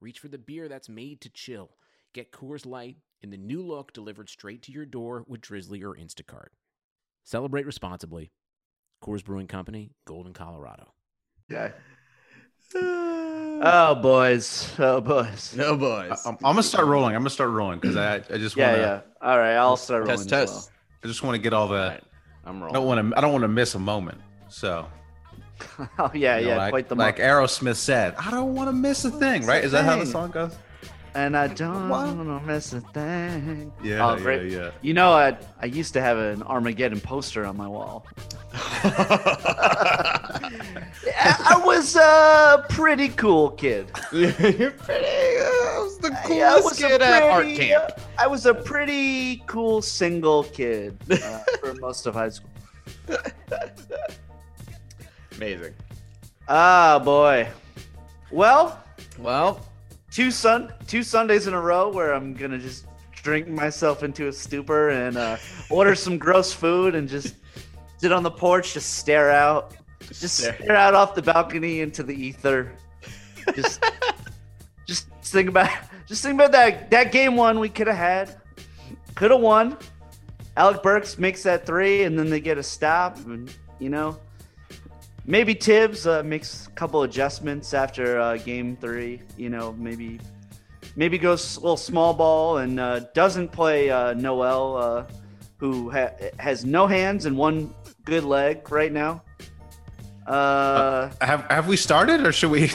reach for the beer that's made to chill. Get Coors Light in the new look delivered straight to your door with Drizzly or Instacart. Celebrate responsibly. Coors Brewing Company, Golden, Colorado. Yeah. Oh boys, oh boys. No boys. I'm, I'm gonna start rolling. I'm gonna start rolling because I I just Yeah, wanna yeah. All right, I'll start rolling. Test, as test. I just want to get all the. Alright, I'm I rolling. don't want to. I don't want to miss a moment. So well. Oh yeah, you know, yeah. like, quite the like. Aerosmith said, I don't want to miss a thing. Right? Is that how the song goes? And I don't wanna miss a thing. Yeah, Oh, yeah, yeah. You know, I I used to have an Armageddon poster on my wall. I was a pretty cool kid. You're pretty. Uh, I was the coolest was kid at art camp. I was a pretty cool single kid uh, for most of high school. Amazing. Ah, boy. Well, Well, two sun two Sundays in a row where I'm gonna just drink myself into a stupor and uh, order some gross food and just sit on the porch, just stare out, just stare. stare out off the balcony into the ether. Just, just think about, just think about that that game one we could have had, could have won. Alec Burks makes that three, and then they get a stop, and you know. Maybe Tibbs uh, makes a couple adjustments after uh, game three. You know, maybe maybe goes a little small ball and uh, doesn't play uh, Noel, uh, who ha- has no hands and one good leg right now. Uh, Have Have we started or should we?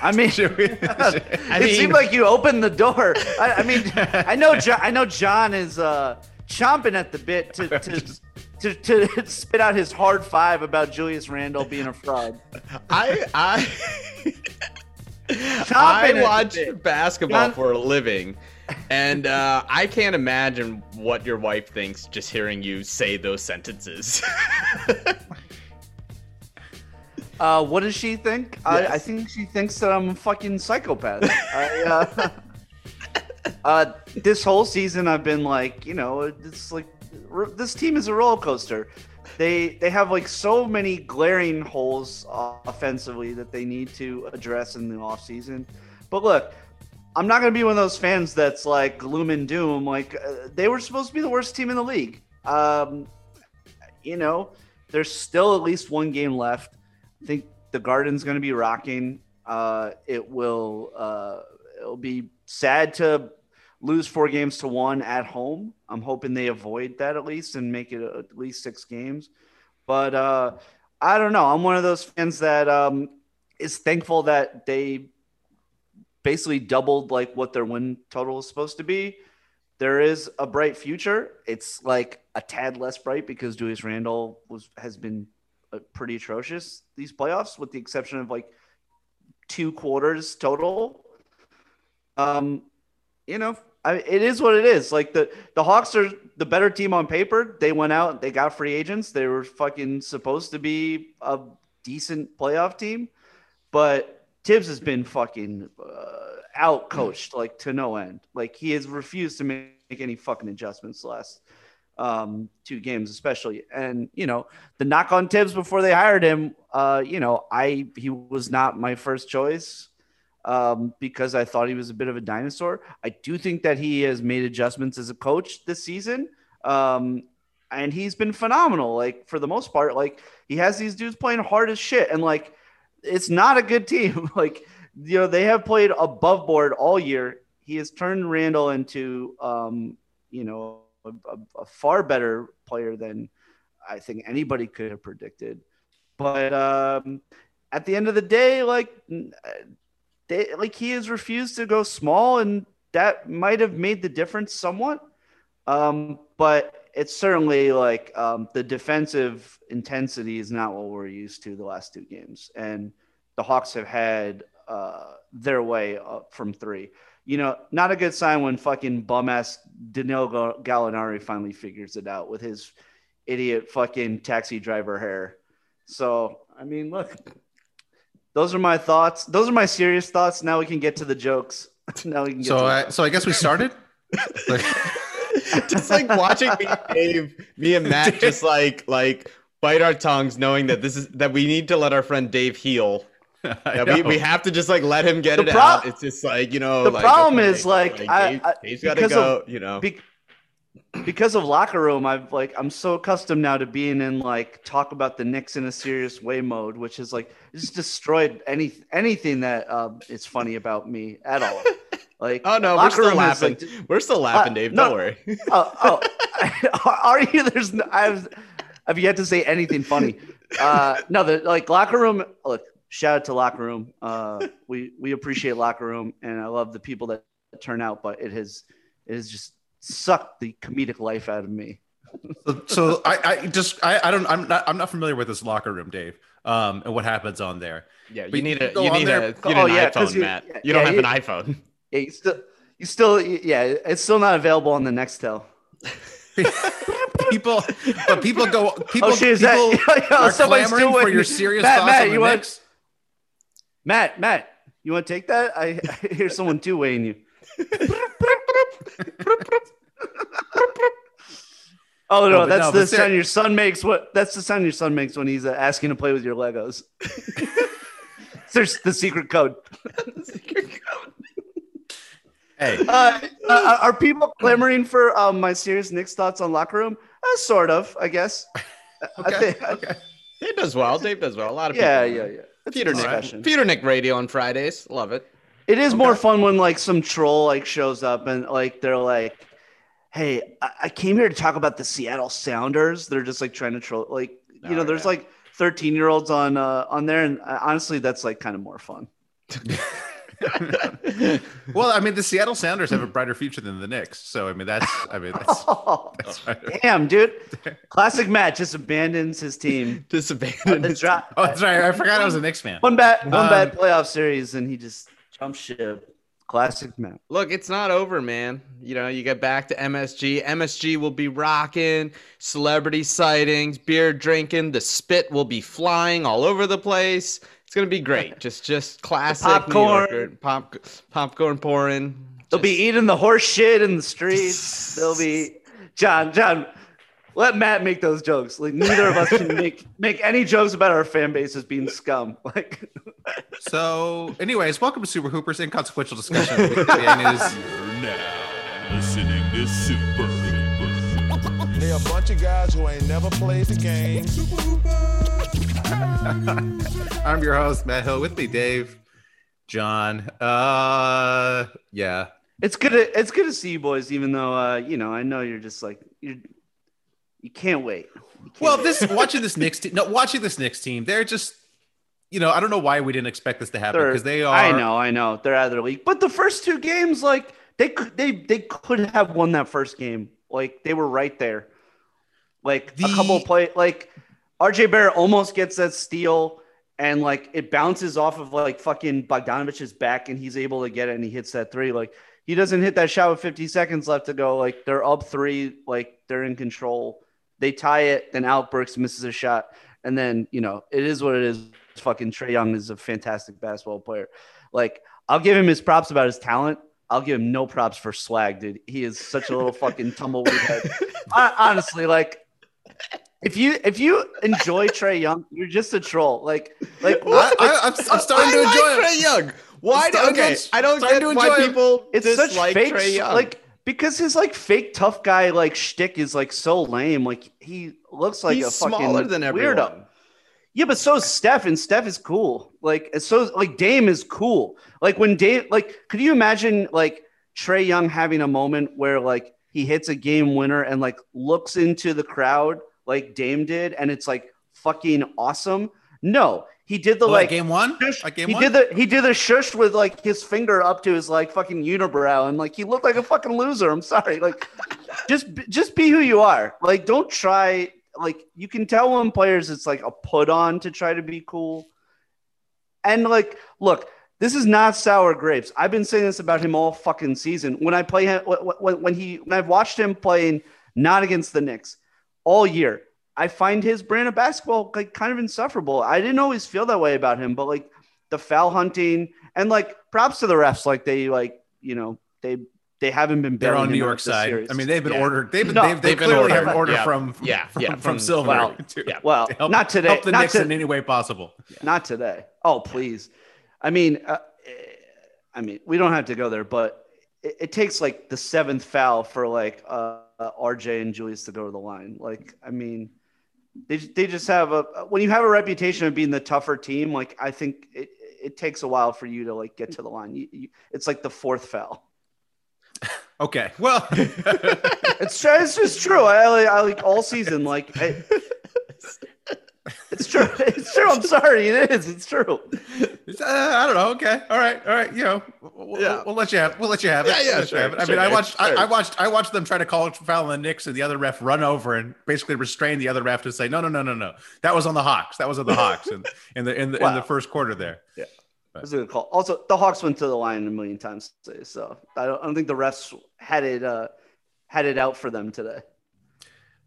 I mean, should we? it mean- seemed like you opened the door. I, I mean, I know, John, I know, John is uh, chomping at the bit to to, to to spit out his hard five about Julius Randle being a fraud. I I I watch basketball John- for a living, and uh, I can't imagine what your wife thinks just hearing you say those sentences. Uh, what does she think? I, I think she thinks that I'm a fucking psychopath. I, uh, uh, this whole season, I've been like, you know, it's like this team is a roller coaster. They they have like so many glaring holes offensively that they need to address in the offseason. But look, I'm not going to be one of those fans that's like gloom and doom. Like uh, they were supposed to be the worst team in the league. Um, you know, there's still at least one game left. I think the Garden's going to be rocking. Uh, it will uh, it'll be sad to lose four games to one at home. I'm hoping they avoid that at least and make it at least six games. But uh, I don't know. I'm one of those fans that um, is thankful that they basically doubled like what their win total is supposed to be. There is a bright future. It's like a tad less bright because Julius Randle was has been uh, pretty atrocious these playoffs, with the exception of like two quarters total. Um, you know, I, it is what it is. Like the the Hawks are the better team on paper. They went out, they got free agents. They were fucking supposed to be a decent playoff team, but Tibbs has been fucking uh, out coached like to no end. Like he has refused to make, make any fucking adjustments the last um, two games, especially. And you know, the knock on Tibbs before they hired him, uh, you know, I he was not my first choice um, because I thought he was a bit of a dinosaur. I do think that he has made adjustments as a coach this season. Um, and he's been phenomenal. Like for the most part, like he has these dudes playing hard as shit, and like it's not a good team. like you know, they have played above board all year. He has turned Randle into, um, you know, a, a, a far better player than I think anybody could have predicted. But um, at the end of the day, like they like he has refused to go small, and that might have made the difference somewhat. Um, but it's certainly like um, the defensive intensity is not what we're used to the last two games, and the Hawks have had uh, their way up from three. You know, not a good sign when fucking bum ass Danilo Gallinari finally figures it out with his idiot fucking taxi driver hair. So, I mean, look, those are my thoughts. Those are my serious thoughts. Now we can get to the jokes. now we can get So to I so I guess we started. Like- just like watching me, and Dave, me and Matt, just like like bite our tongues, knowing that this is that we need to let our friend Dave heal. I That we, we have to just like let him get The it pro- out. It's just like you know. The like, problem okay, is, like, I- Dave, I- Dave's got to go. of- you know. Be- because of locker room, I've like I'm so accustomed now to being in like talk about the Knicks in a serious way mode, which is like it's destroyed any anything that um, is funny about me at all. Like oh no, we're still laughing. like, we're still laughing, Uh, Dave. no. Don't worry. oh, oh, are you? There's no, I've I've yet to say anything funny. Uh, no, the like locker room. Look, shout out to locker room. Uh, we we appreciate locker room, and I love the people that turn out. But it has it has just sucked the comedic life out of me. So, so I, I just I, I don't I'm not I'm not familiar with this locker room, Dave. Um, and what happens on there? Yeah, But you need a go you need there- a you Oh, need yeah, iPhone, you- Matt. yeah, You don't yeah, have you- an iPhone. Yeah, you still you still yeah, it's still not available on the Nextel. people, but people go. People, oh shit, is people that yo, yo, are somebody's clamoring still for your serious Matt, thoughts Matt, on the you want- Knicks. Matt, Matt, you want to take that? I, I hear someone two weighing you. Oh no, No, that's no, the but ser- sound your son makes. What? That's the sound your son makes when he's uh, asking to play with your Legos. There's the secret code. Hey, Uh, uh, are people clamoring for um, my serious Knicks thoughts on locker room? Uh, sort of, I guess. I okay, think- okay. Dave does well. Dave does well. A lot of Yeah, people. yeah, yeah. A Peter Nick. Peter Nick Radio on Fridays. Love it. It is more fun when like some troll like shows up and like they're like, "Hey, I, I came here to talk about the Seattle Sounders." They're just like trying to troll. Like you Oh, know, there's yeah. like 13 year olds on uh, on there, and uh, honestly, that's like kind of more fun. well, I mean, the Seattle Sounders have a brighter future than the Knicks, so I mean, that's I mean, that's, Oh, that's right. damn, dude! Classic Matt just abandons his team. Disadvantage. The dra- Oh, that's right. I forgot I was a Knicks fan. one bad one Um, bad playoff series, and he just jumps ship. Classic Matt. Look, it's not over, man. You know, you get back to MSG. MSG will be rocking, celebrity sightings, beer drinking, the spit will be flying all over the place. It's gonna be great. Just just classic New popcorn. Yorker. Pop popcorn pouring. They'll be eating the horse shit in the streets. They'll be John, John. Let Matt make those jokes. Like neither of us can make make any jokes about our fan base as being scum. Like So, anyways, welcome to Super Hoopers Inconsequential Discussion of Weekly News. You're now listening to Super Hoopers. They a bunch of guys who ain't never played the game. I'm your host, Matt Hill. With me, Dave, John. Uh, yeah. it's good. To, it's good to see you boys, even though uh, you know I know you're just like you. You can't wait. You can't Well, wait. this watching this Knicks team, no, watching this Knicks team, they're just, you know, I don't know why we didn't expect this to happen because they are. I know, I know. They're out of their league. But the first two games, like they could they they could have won that first game. Like they were right there. Like a couple of play like RJ Barrett almost gets that steal and like it bounces off of like fucking Bogdanovich's back and he's able to get it and he hits that three. Like he doesn't hit that shot with 50 seconds left to go. Like they're up three, like they're in control. They tie it, then Alec Burks misses a shot. And then, you know, it is what it is. Fucking Trae Young is a fantastic basketball player. Like, I'll give him his props about his talent. I'll give him no props for swag, dude. He is such a little fucking tumbleweed head. Hon- Honestly, like, if you if you enjoy Trae Young, you're just a troll. Like, like I, I, I'm, I'm starting to I enjoy like it. Trae Young. Why? Do, okay, I don't get to why enjoy it. people it's such dislike fake Trae Young. like because his like fake tough guy like shtick is like so lame. Like he looks like he's a fucking smaller than everyone. weirdo. Yeah, but so is Steph, and Steph is cool. Like, so like Dame is cool. Like when Dame, like, could you imagine like Trae Young having a moment where like he hits a game winner and like looks into the crowd like Dame did, and it's like fucking awesome? No, he did the Oh, like like game one? shush- Like game he one? did the he did the shush with like his finger up to his like fucking unibrow, and like he looked like a fucking loser. I'm sorry, like just just be who you are. Like don't try. Like you can tell when players it's like a put on to try to be cool. And like, look, This is not sour grapes. I've been saying this about him all fucking season. When I play him, when, when he, when I've watched him playing not against the Knicks all year, I find his brand of basketball like kind of insufferable. I didn't always feel that way about him, but like the foul hunting and like props to the refs, like they like you know they they haven't been. They're on New York side. series. I mean, they've been Yeah. ordered. They've been. No, they've, they they've been clearly have ordered. an order Yeah. from. Yeah, from, yeah, from, from- Silver. well, to yeah. well, help- not today. Help the not Knicks to- in any way possible. not today. Oh, please. I mean, uh, I mean, we don't have to go there, but it, it takes like the seventh foul for like uh, uh, RJ and Julius to go to the line. Like, I mean, they they just have a when you have a reputation of being the tougher team. Like, I think it it takes a while for you to like get to the line. You, you, it's like the fourth foul. Okay. Well, It's it's just true. I, like- I like all season. Like, I, it's true. It's true. I'm sorry. It is. It's true. It's, uh, I don't know. Okay. All right. All right. You know, we'll, Yeah. we'll, let you have. We'll let you have it. Yeah, yeah, We'll sure, have it. I sure, mean, I watched. I, sure. I watched. I watched them try to call foul on the Knicks, and the other ref run over and basically restrain the other ref to say, "No, no, no, no, no. That was on the Hawks. That was on the Hawks." in, in the in the in the first quarter there. That's a good call. Also, the Hawks went to the line a million times today, so I don't, I don't think the refs had it uh, had it out for them today.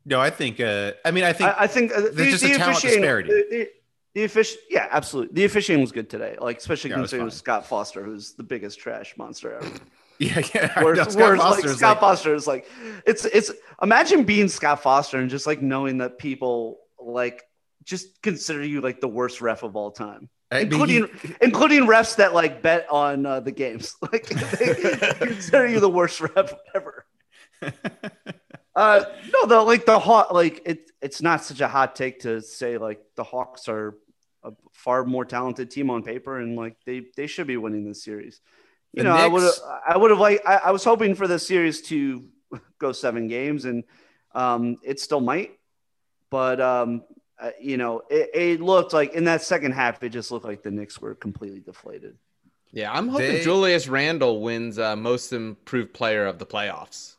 No, I think. Uh, I mean, I think. I, I think uh, there's just a talent disparity. The, the, the offici- yeah, absolutely. The officiating was good today, like especially Yeah, considering. Scott Foster, who's the biggest trash monster ever. yeah, yeah. Know, Scott like, Foster is Scott like- Foster is like, it's it's imagine being Scott Foster and just like knowing that people like just consider you like the worst ref of all time. I mean, including he- including refs that like bet on uh, the games. Like they consider you the worst ref ever. Uh, no, the like the hot like it. It's not such a hot take to say like the Hawks are a far more talented team on paper, and like they they should be winning this series. You The know, I would have I would have like I, I was hoping for the series to go seven games, and um, it still might, but um, uh, you know, it, it looked like in that second half, it just looked like the Knicks were completely deflated. Yeah, I'm hoping They- Julius Randle wins uh, most improved player of the playoffs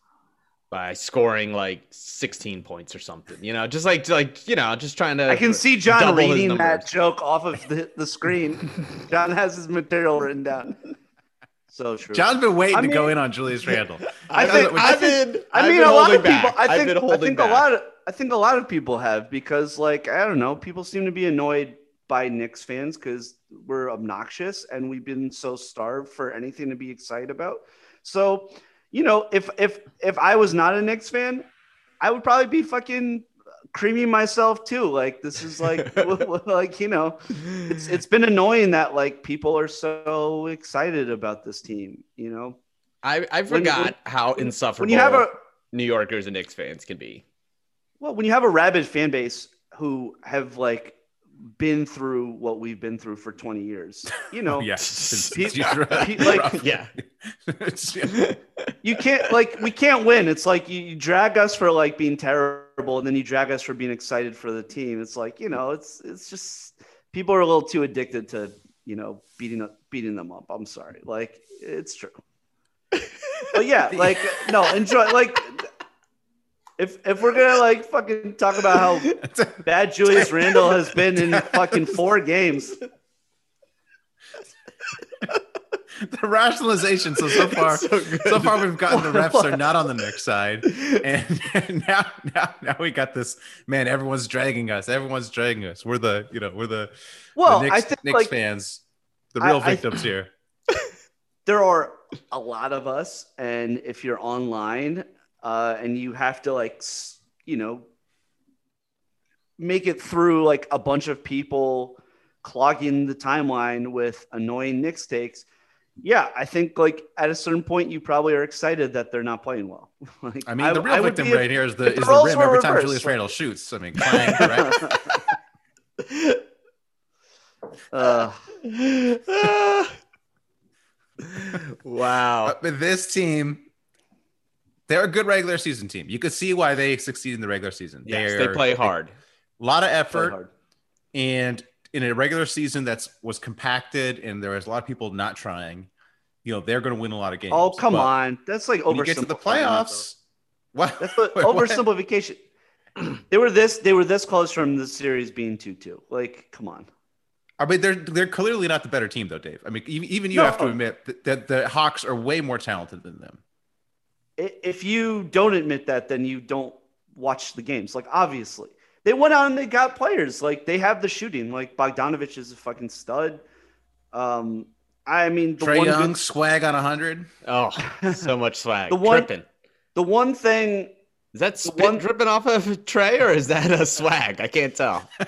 by scoring like 16 points or something. You know, just like like you know, just trying to. I can see John reading that joke off of the, the screen. John has his material written down. So true. John's been waiting I to go in on Julius Randle. I think- I I've been. I I've mean, been a lot holding of people. back. I I've think. been I think back. a lot of. I think a lot of people have because, like, I don't know, people seem to be annoyed by Knicks fans because we're obnoxious and we've been so starved for anything to be excited about. So, you know, if if if I was not a Knicks fan, I would probably be fucking creaming myself too. Like this is like like you know, it's it's been annoying that like people are so excited about this team. You know, I I forgot when- how when insufferable you have a New Yorkers and Knicks fans can be. Well, when you have a rabid fan base who have like been through what we've been through for 20 years, you know, yeah. Since- Pe- pe- like- Yeah. You can't like we can't win. It's like you, you drag us for like being terrible, and then you drag us for being excited for the team. It's like you know, it's it's just people are a little too addicted to you know beating up beating them up. I'm sorry, like it's true. But yeah, like no, enjoy like. If, if we're gonna like fucking talk about how bad Julius Randle has been in fucking four games. the rationalization. So so far, So so, far we've gotten the refs are not on the Knicks side, and, and now now now we got this. Man, everyone's dragging us. Everyone's dragging us. We're the you know we're the Well, the Knicks, I think Knicks like fans, the real I- victims here. there are a lot of us, and if you're online uh, and you have to like you know make it through like a bunch of people clogging the timeline with annoying Knicks takes. Yeah, I think like at a certain point you probably are excited that they're not playing well. like, I mean, the real would victim be- right here is the if the is the rim were every time reversed, Julius like- Randle shoots. I mean, clang, right? Uh, wow. But this team, they're a good regular season team. You could see why they succeed in the regular season. Yes, They're- they play hard. A lot of effort. and in a regular season that's was compacted and there was a lot of people not trying you know they're going to win a lot of games Oh come But on, that's like over get to the oversimplifying it, though. playoffs what That's what? oversimplification. they were this. They were this close from the series being two two. Like, come on. I mean, they're they're clearly not the better team, though, Dave. I mean, even, even you have to admit that, that the Hawks are way more talented than them. If you don't admit that, then you don't watch the games. Like obviously, they went out and they got players. Like they have the shooting. Like Bogdanovich is a fucking stud. Um, I mean, the Trae one Young good- swag on hundred. Oh, so much swag. The one- Tripping. the one thing Is that spit one- dripping off of Trae or is that a swag? I can't tell.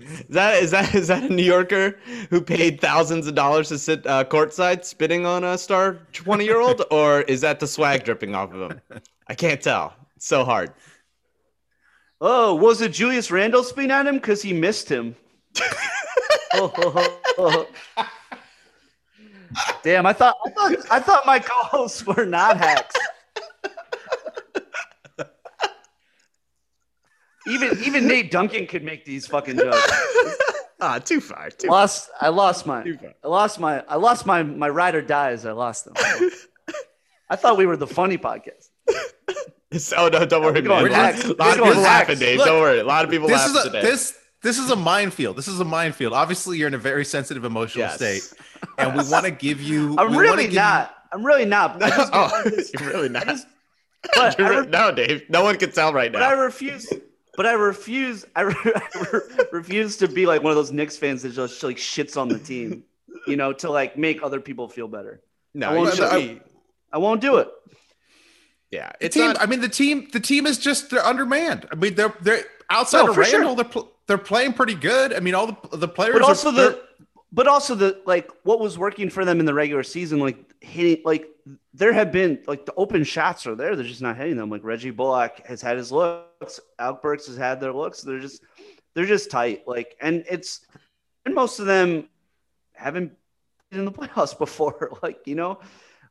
is that is that is that a New Yorker who paid thousands of dollars to sit uh, courtside spitting on a star twenty year old, or is that the swag dripping off of him? I can't tell. It's so hard. Oh, was it Julius Randle spitting at him because he missed him? Damn, I thought I thought I thought my co-hosts were not hacks. Even even Nate Duncan could make these fucking jokes. Ah, too far. Too Lost I lost my I lost my I lost my my ride or dies. I lost them. I thought we were the funny podcast. Oh no, don't worry, We're man. hacks. A lot of people laughing. Dave. Look, don't worry. A lot of people This laughing is a today. this this is a minefield. This is a minefield. Obviously, you're in a very sensitive emotional Yes. state, and we want to give you. I'm really give you- not. I'm really not. I just, oh, you're really not. Just- but You're re- re- no, Dave. No one can tell right now. But I refuse. But I refuse. I, re- I re- refuse to be like one of those Knicks fans that just like shits on the team, you know, to like make other people feel better. No, I No, won't you do should I won't do it. Yeah, The it's team. not. I mean, the team. The team is just they're undermanned. I mean, they're they're outside No, of for sure. Randle. They're pl- they're playing pretty good. I mean, all the the players. But also they're- the, but also the like what was working for them in the regular season, like hitting, like there have been like the open shots are there. They're just not hitting them. Like Reggie Bullock has had his looks. Alec Burks has had their looks. They're just they're just tight. Like and it's and most of them haven't been in the playoffs before. Like you know,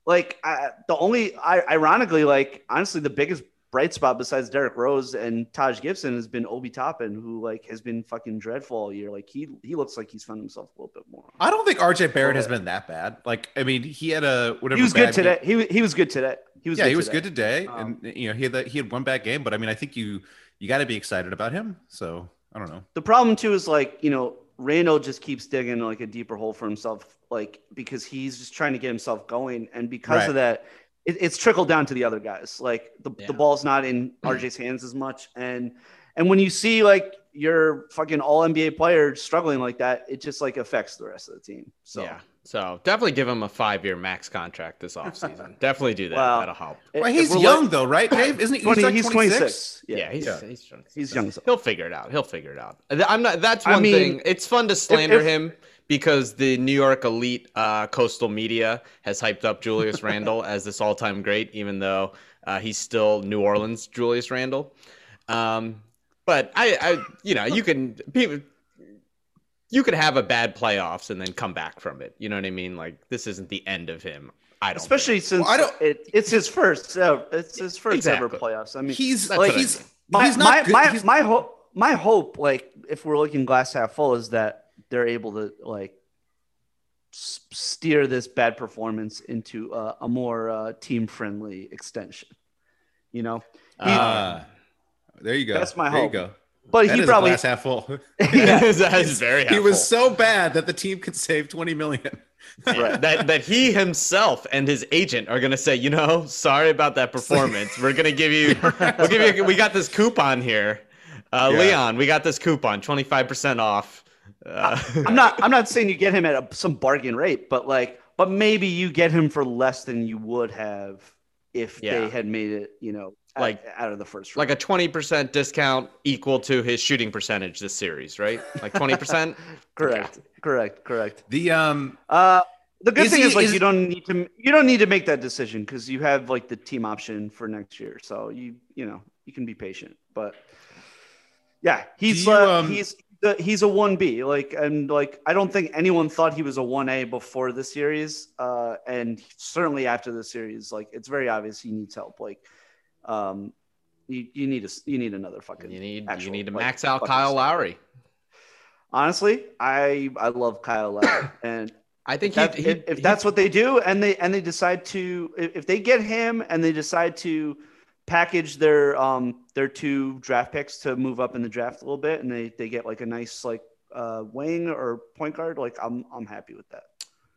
like I, the only I, ironically like honestly the biggest bright spot besides Derrick Rose and Taj Gibson has been Obi Toppin, who like has been fucking dreadful all year. Like he he looks like he's found himself a little bit more. I don't think RJ Barrett has been that bad. Like, I mean, he had a whatever. He was good today. game- He he was good today. He was yeah, good he was today. good today, Um, and you know he had that he had one bad game, but I mean, I think you you got to be excited about him. So I don't know. The problem too is like you know Randle just keeps digging like a deeper hole for himself, like because he's just trying to get himself going, and because Right. of that, it, it's trickled down to the other guys. Like the, Yeah. the ball's not in RJ's hands as much, and and when you see like your fucking all NBA player struggling like that, it just like affects the rest of the team. So yeah. So definitely give him a five year max contract this offseason. definitely do that. Wow. That'll help. if- Well, he's young like- though, right, Dave? Isn't he? 20 like he's 26. Yeah, Yeah, he's Yeah. he's young. He's young. as hell. He'll figure it out. He'll figure it out. I'm not. That's I one mean, thing. It's fun to slander if- him because the New York elite uh, coastal media has hyped up Julius Randle as this all-time great, even though uh, he's still New Orleans Julius Randle. Um, but I, I, you know, you can people. You could have a bad playoffs and then come back from it. You know what I mean? Like this isn't the end of him. I don't. think. Especially since Well, I don't- it, it's his first. Uh, it's his first ever playoffs. I mean, He's like what I he's mean. my he's not my good. my, he's- my hope my hope like if we're looking glass half full is that they're able to like s- steer this bad performance into uh, a more uh, team friendly extension you know He- Ah, there you go. That's my there hope. You go. But That he is a probably glass half full. yeah, that is very. he was helpful. so bad that the team could save twenty million. right. that that he himself and his agent are gonna say, you know, sorry about that performance. We're gonna give you, we'll give you. We got this coupon here, uh, Yeah. Leon. We got this coupon, twenty five percent off. Uh, i'm not i'm not saying you get him at a, some bargain rate but like but maybe you get him for less than you would have if Yeah. they had made it you know out- Like- out of the first round. like a twenty percent discount equal to his shooting percentage this series, right? Like twenty percent. correct correct correct The um Uh, the good Is thing he- is like is- you don't need to you don't need to make that decision because you have like the team option for next year, so you you know you can be patient. But yeah, he's you, uh, um, he's the, he's a one B like and like I don't think anyone thought he was a one A before the series, uh, and certainly after the series, like it's very obvious he needs help. Like, um, you, you need a you need another fucking You need you need to like, max out Kyle. Lowry. Honestly, I I love Kyle Lowry and. I think That- he, he, if, if he- that's what they do and they and they decide to if if they get him and they decide to package their um their two draft picks to move up in the draft a little bit and they they get like a nice like uh, wing or point guard, like I'm I'm happy with that.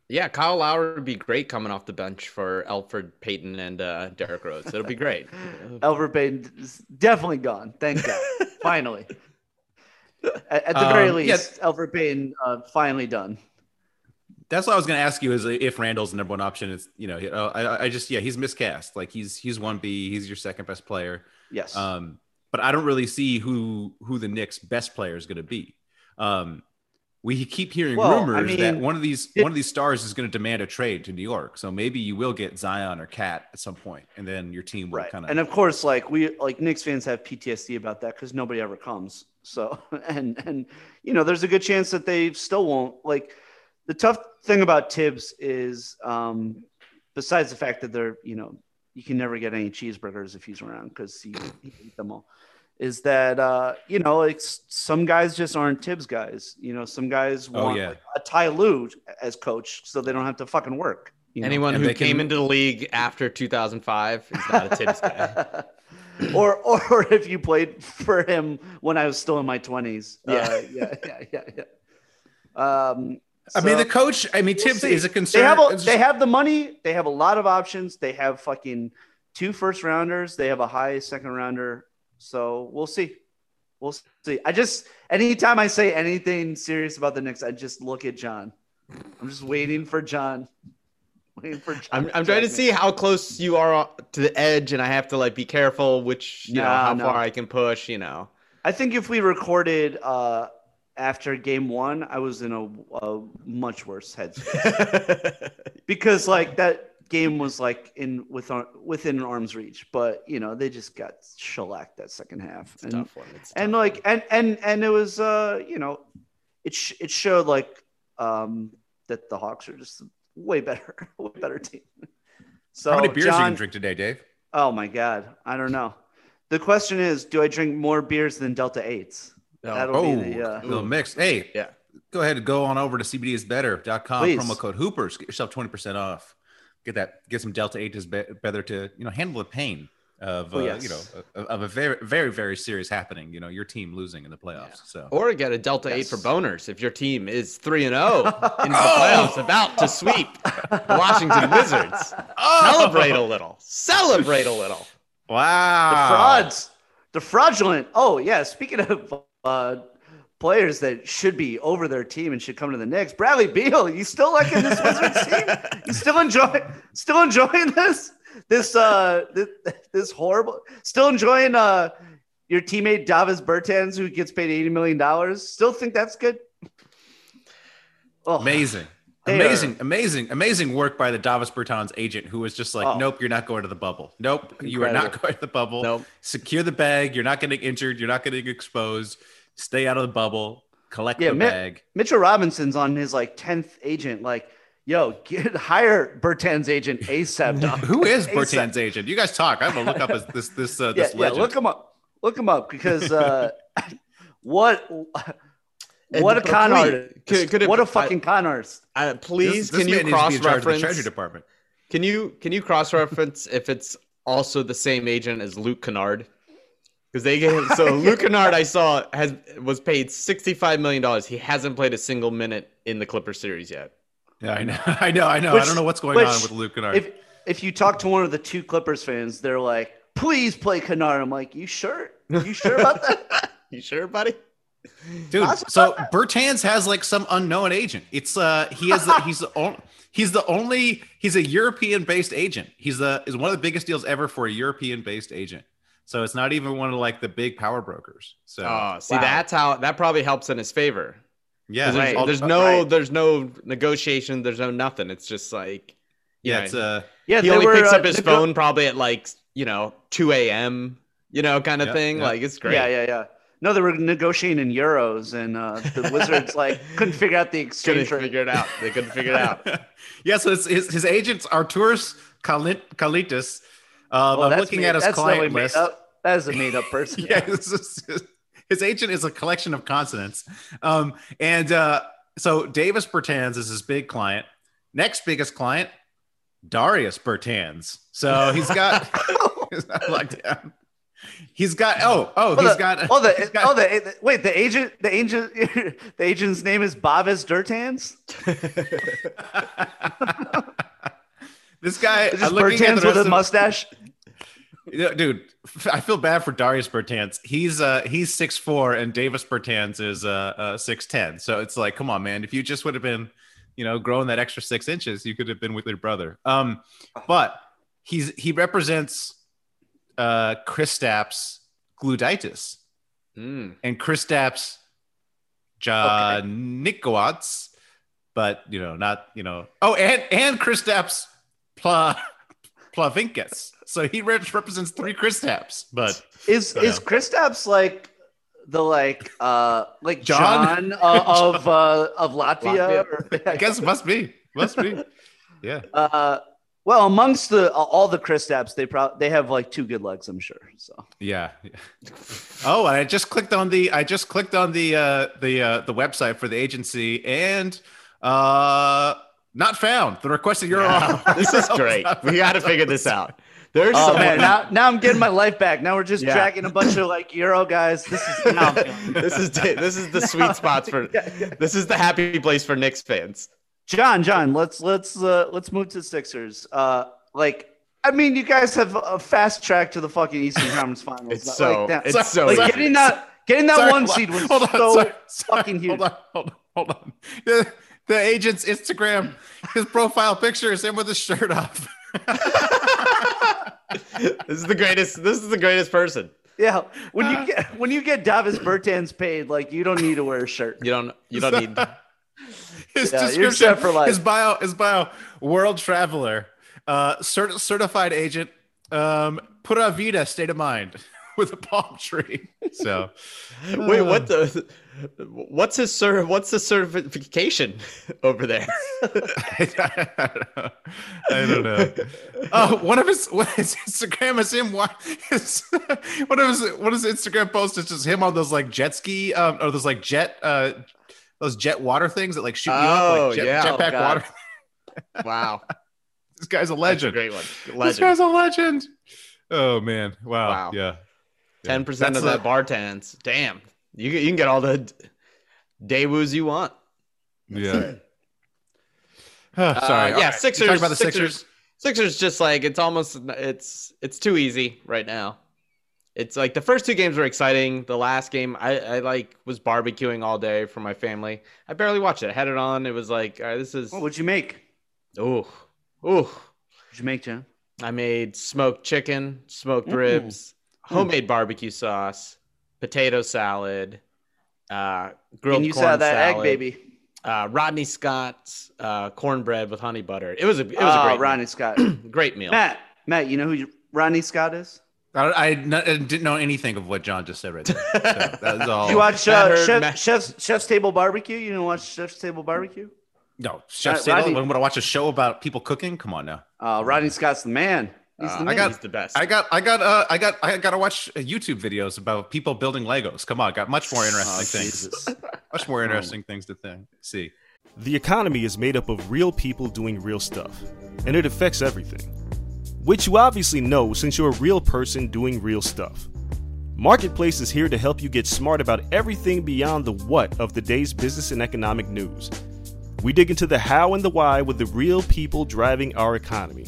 Yeah, Kyle Lowry would be great coming off the bench for Elfrid Payton and uh, Derrick Rose. It'll be great. Elfrid Payton is definitely gone. Thank God. finally. At, at the Um, very yeah. least, Elfrid Payton uh, finally done. That's what I was going to ask you is if Randle's the number one option. It's you know uh, I, I just yeah he's miscast. Like he's he's one B. He's your second best player. Yes. Um, but I don't really see who who the Knicks' best player is going to be. Um, we keep hearing Well, I rumors that one of these it- one of these stars is going to demand a trade to New York. So maybe you will get Zion or Cat at some point, and then your team will right. kind of. And of. course, like we like Knicks fans have PTSD about that because nobody ever comes. So and and you know, there's a good chance that they still won't. Like the tough thing about Tibbs is, um, besides the fact that they're you know you can never get any cheeseburgers if he's around because he, he eat them all. Is that uh, you know like some guys just aren't Tibbs guys. You know, some guys Oh, want yeah. like, a Ty Lue as coach so they don't have to fucking work. You know? Anyone And who they can- came into the league after 2005 is not a Tibbs guy. or or if you played for him when I was still in my twenties. Yeah. Uh, yeah, yeah, yeah, yeah. Um, I mean, the coach. I mean, we'll Tibbs see. is a concern. They have a, it's they have the money. They have a lot of options. They have fucking two first rounders. They have a high second rounder. So we'll see. We'll see. I just anytime I say anything serious about the Knicks, I just look at John. I'm just waiting for John. Waiting for John. I'm, I'm trying to see how close you are to the edge, and I have to like be careful which you know how no. far I can push. You know, I think if we recorded uh, after game one, I was in a, a much worse headspace because like that game was like in with ar- within arm's reach, but you know they just got shellacked that second half, it's and tough one. It's and tough like and and and it was uh you know it sh- it showed like um that the Hawks are just a way better way better team. So How many beers you John, can drink today, Dave? Oh my god, I don't know. The question is, do I drink more beers than Delta Eights? one. That'll Oh, be the uh, little mix. Hey, Yeah. Go ahead and go on over to cbdsbetter.com. Please. Promo code Hoopers. Get yourself twenty percent off. Get that. Get some Delta Eight is be- better to you know handle the pain of Oh, uh, you know of, of a very very very serious happening. You know your team losing in the playoffs. So Or get a Delta Yes. 8 for boners if your team is 3 and 0 in the playoffs about to sweep the Washington Wizards. Celebrate a little. Celebrate a little. wow. the frauds, the fraudulent. Oh yeah, speaking of uh, players that should be over their team and should come to the Knicks, Bradley Beal, you still liking this Wizards team? You still enjoy, still enjoying this, this, uh, this, this horrible, still enjoying uh, your teammate Davis Bertans who gets paid eighty million dollars. Still think that's good? Oh, Amazing. They Amazing, are- amazing, amazing work by the Davis Bertans agent, who was just like, Oh. "Nope, you're not going to the bubble. Nope, you are not going to the bubble. Nope. Secure the bag. You're not getting injured. You're not getting exposed. Stay out of the bubble. Collect Yeah, the Mi- bag." Mitchell Robinson's on his like tenth agent. Like, yo, get hire Bertan's agent ASAP. Who is ASAP. Bertan's agent? You guys talk. I'm gonna look up as this this uh, Yeah, this yeah, legend. look him up. Look him up because uh, what what a con please, artist! could- could it- what a fucking con artist! Uh, This- please, this can you man needs to be in cross charge of the reference? Treasury Department. Can you can you cross reference if it's also the same agent as Luke Kennard? Because they gave so Luke Kennard I saw has was paid sixty five million dollars. He hasn't played a single minute in the Clipper series yet. Yeah, I know, I know, I know. I don't know what's going which- on with Luke Kennard. If if you talk to one of the two Clippers fans, they're like, "Please play Kennard." I'm like, "You sure? You sure about that?" You sure, buddy? Dude, so Bertans has like some unknown agent. It's uh he has the, he's the only he's the only he's a European based agent. He's the is one of the biggest deals ever for a European based agent. So it's not even one of like the big power brokers. So Oh, see, Wow. that's how that probably helps in his favor. yeah, 'Cause There's, Right. all- there's no Right. there's no negotiation. There's no nothing. It's just like yeah, know, it's uh Yeah, he only were, picks uh, up his nego- phone probably at like you know 2 a.m. You know, kind of Yeah, thing. yeah. Like it's great. Yeah, yeah, yeah. No, they were negotiating in euros, and uh, the Wizards like couldn't figure out the exchange Couldn't rate. figure it out. They couldn't figure it out. yeah, so it's his, his agents Arturis Kalit- Kalitis. Um, Well, I'm looking made- at his client list. That is a made up person. yeah, this is- his agent is a collection of consonants. Um, and uh, so Davis Bertans is his big client. Next biggest client, Darius Bertans. So he's got he's not locked down. He's got oh oh Oh, he's the, got oh, the, got- oh, the, wait, the agent, the agent, the agent's name is Bavis Durtans. this guy. It's just I'm looking at Bertans with a mustache. Yeah, dude, I feel bad for Darius Bertans. He's uh he's six four and Davis Bertans is uh, uh six ten. So it's like, come on, man. If you just would have been, you know, growing that extra six inches, you could have been with your brother. Um, but he's he represents uh Kristaps gluditis Mm. and Kristaps Janikowicz, but you know, not you know. Oh, and and Kristaps Pla Plavinkis. So he re- represents three Kristaps, but Is Yeah. is Kristaps like the like uh like John? John, uh, of uh of Latvia? Latvia. I guess it must be, must be. Yeah. Uh, well, amongst the all the Kristaps, they probably they have like two good legs, I'm sure. So Yeah. Oh, and I just clicked on the I just clicked on the uh the uh the website for the agency and uh not found. The requested URL. This is great. We got to figure this out. There's Oh man, now now I'm getting my life back. Now we're just Yeah. dragging a bunch of like Euro guys. This is now I'm feeling good. this is this is the sweet spots for. This is the happy place for Knicks fans. John. John, let's let's uh, let's move to Sixers. Uh, like I mean, you guys have a fast track to the fucking Eastern Conference Finals. It's Like, so. that- It's so. like getting that getting that Sorry, one seed was hold on, so sorry, sorry, fucking huge. Hold on, hold on, hold on. The, the agent's Instagram, his profile picture is him with his shirt off. this is the greatest. This is the greatest person. Yeah, when you get when you get Davis Bertans paid, like you don't need to wear a shirt. You don't. You don't need. His Yeah, you're description, set for life. his bio, his bio, world traveler, uh, cert- certified agent, um, pura vida, state of mind, with a palm tree. So, Wait, what the? What's his cert? What's the certification over there? I don't know. I don't know. Oh, one of his, what his Instagram is him. wa- His, one of his, one Instagram posts It's just him on those like jet ski, um, or those like jet, uh, those jet water things that like shoot you up, Oh, like jet, yeah. jetpack Oh, water. Wow, This guy's a legend. great one. This guy's a legend. Oh man! Wow. Wow. Yeah. Ten percent of That's that Bertans. Damn, you can- you can get all the day woos you want. Yeah. Oh, sorry. Uh, yeah, right. Sixers. You talking about the Sixers. Sixers. Sixers just like it's almost it's it's too easy right now. It's like the first two games were exciting. The last game I, I like was barbecuing all day for my family. I barely watched it. I had it on. It was like all right, this is What would you make? ooh ooh. What'd you make, John? I made smoked chicken, smoked Mm. ribs, homemade barbecue sauce, potato salad, uh, grilled And you corn saw that egg, baby. uh, Rodney Scott's uh, cornbread with honey butter. It was a it was oh, a great Ronnie Scott. meal. great meal. Matt, Matt, you know who Rodney Scott is? I didn't know anything of what John just said right there. So that was all. You watch uh, Chef, Matt- Chef's, Chef's Table Barbecue? You didn't watch Chef's Table Barbecue? no, Chef Uh, Stable. Rodney- I'm going to watch a show about people cooking. Come on now. Uh, Rodney Scott's the man. He's Uh, I got- He's the best. I got, I got, uh, I got, I got to watch uh, YouTube videos about people building Legos. Come on, got much more interesting Oh, things. Much more interesting things to think, see. The economy is made up of real people doing real stuff, and it affects everything. Which you obviously know since you're a real person doing real stuff. Marketplace is here to help you get smart about everything beyond the what of the day's business and economic news. We dig into the how and the why with the real people driving our economy.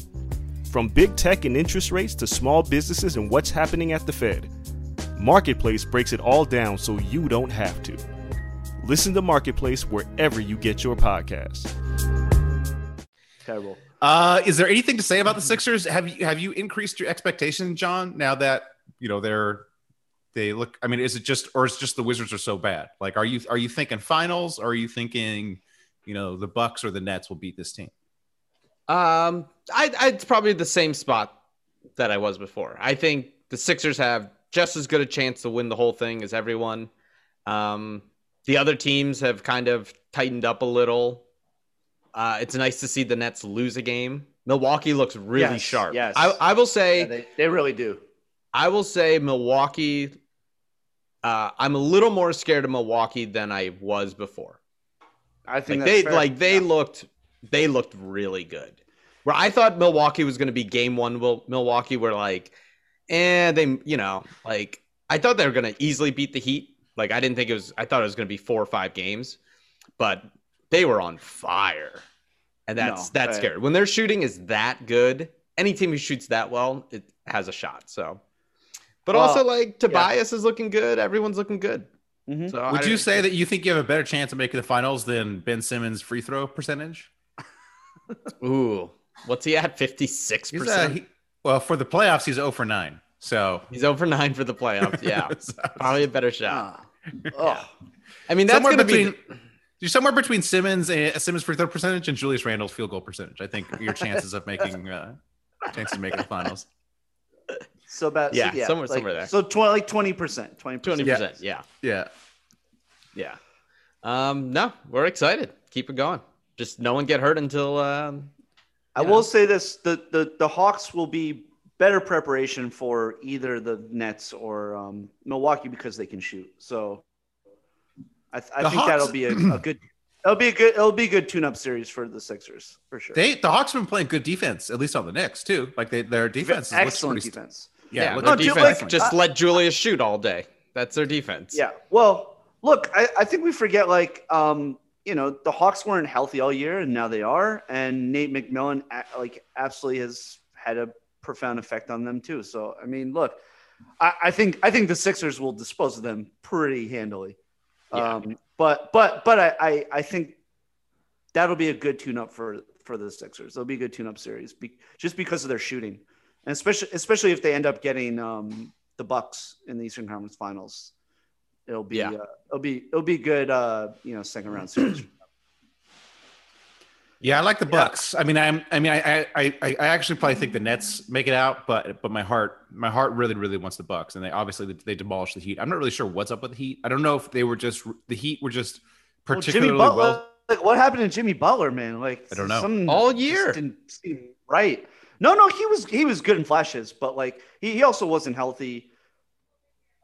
From big tech and interest rates to small businesses and what's happening at the Fed. Marketplace breaks it all down so you don't have to. Listen to Marketplace wherever you get your podcasts. Terrible. Uh, is there anything to say about the Sixers? Have you have you increased your expectation, John? Now that you know they're they look. I mean, is it just or is it just the Wizards are so bad? Like, are you are you thinking finals? Or are you thinking, you know, the Bucks or the Nets will beat this team? Um, I, I it's probably the same spot that I was before. I think the Sixers have just as good a chance to win the whole thing as everyone. Um, the other teams have kind of tightened up a little. Uh, it's nice to see the Nets lose a game. Milwaukee looks really Yes, sharp. yes. I, I will say Yeah, they, they really do. I will say Milwaukee. Uh, I'm a little more scared of Milwaukee than I was before. I think Like that's they fair. like they Yeah. looked they looked really good. Where I thought Milwaukee was going to be game one, Wil- Milwaukee, were like and they, you know, like I thought they were gonna easily beat the Heat. Like I didn't think it was. I thought it was gonna be four or five games, but they were on fire, and that's No, that's I- scary. When their shooting is that good, any team who shoots that well, it has a shot. So, but Well, also like Tobias is looking good. Everyone's looking good. Mhm. So Would you say that you think you have a better chance of making the finals than Ben Simmons' free throw percentage? Ooh, what's he at? Fifty six He's uh, percent. well for the playoffs. He's 0 for 9. So He's over nine for the playoffs. Yeah, probably a better shot. Ah. I mean, that's gonna be. you're somewhere between Simmons and Simmons free throw percentage and Julius Randle's field goal percentage. I think your chances of making uh, chances of making the finals. So about Yeah, so, yeah somewhere- like, somewhere there. So twenty like twenty percent, twenty Twenty percent. percent. Yeah. Yeah. Yeah. Um, no, we're excited. Keep it going. Just no one get hurt until um I Yeah. will say this: the, the the Hawks will be better preparation for either the Nets or um, Milwaukee because they can shoot. So I, th- I think Hawks- that'll be a, a good. It'll be a good. It'll be a good tune-up series for the Sixers for sure. They the Hawks have been playing good defense, at least on the Knicks too. Like they, their defense is excellent pretty- defense. Yeah, yeah, their No, defense. like, just uh, let Julius shoot all day. That's their defense. Yeah. Well, look, I, I think we forget like um, you know the Hawks weren't healthy all year, and now they are, and Nate McMillan like absolutely has had a profound effect on them too. So I mean, look, I, I think I think the Sixers will dispose of them pretty handily. Yeah. Um, but but but I, I I think that'll be a good tune-up for for the Sixers. It'll be a good tune-up series, be, just because of their shooting, and especially especially if they end up getting um, the Bucks in the Eastern Conference Finals. It'll be Yeah. uh, it'll be it'll be good. Uh, you know, second round series. Yeah, I like the Bucks. I mean, I'm. I mean, I, I, I, I actually probably think the Nets make it out, but but my heart, my heart really, really wants the Bucks, and they obviously they demolished the Heat. I'm not really sure what's up with the Heat. I don't know if they were just the Heat were just Well, particularly Jimmy well. Like, what happened to Jimmy Butler, man? Like I don't know. something All year. didn't seem right. No, no, he was he was good in flashes, but like he, he also wasn't healthy.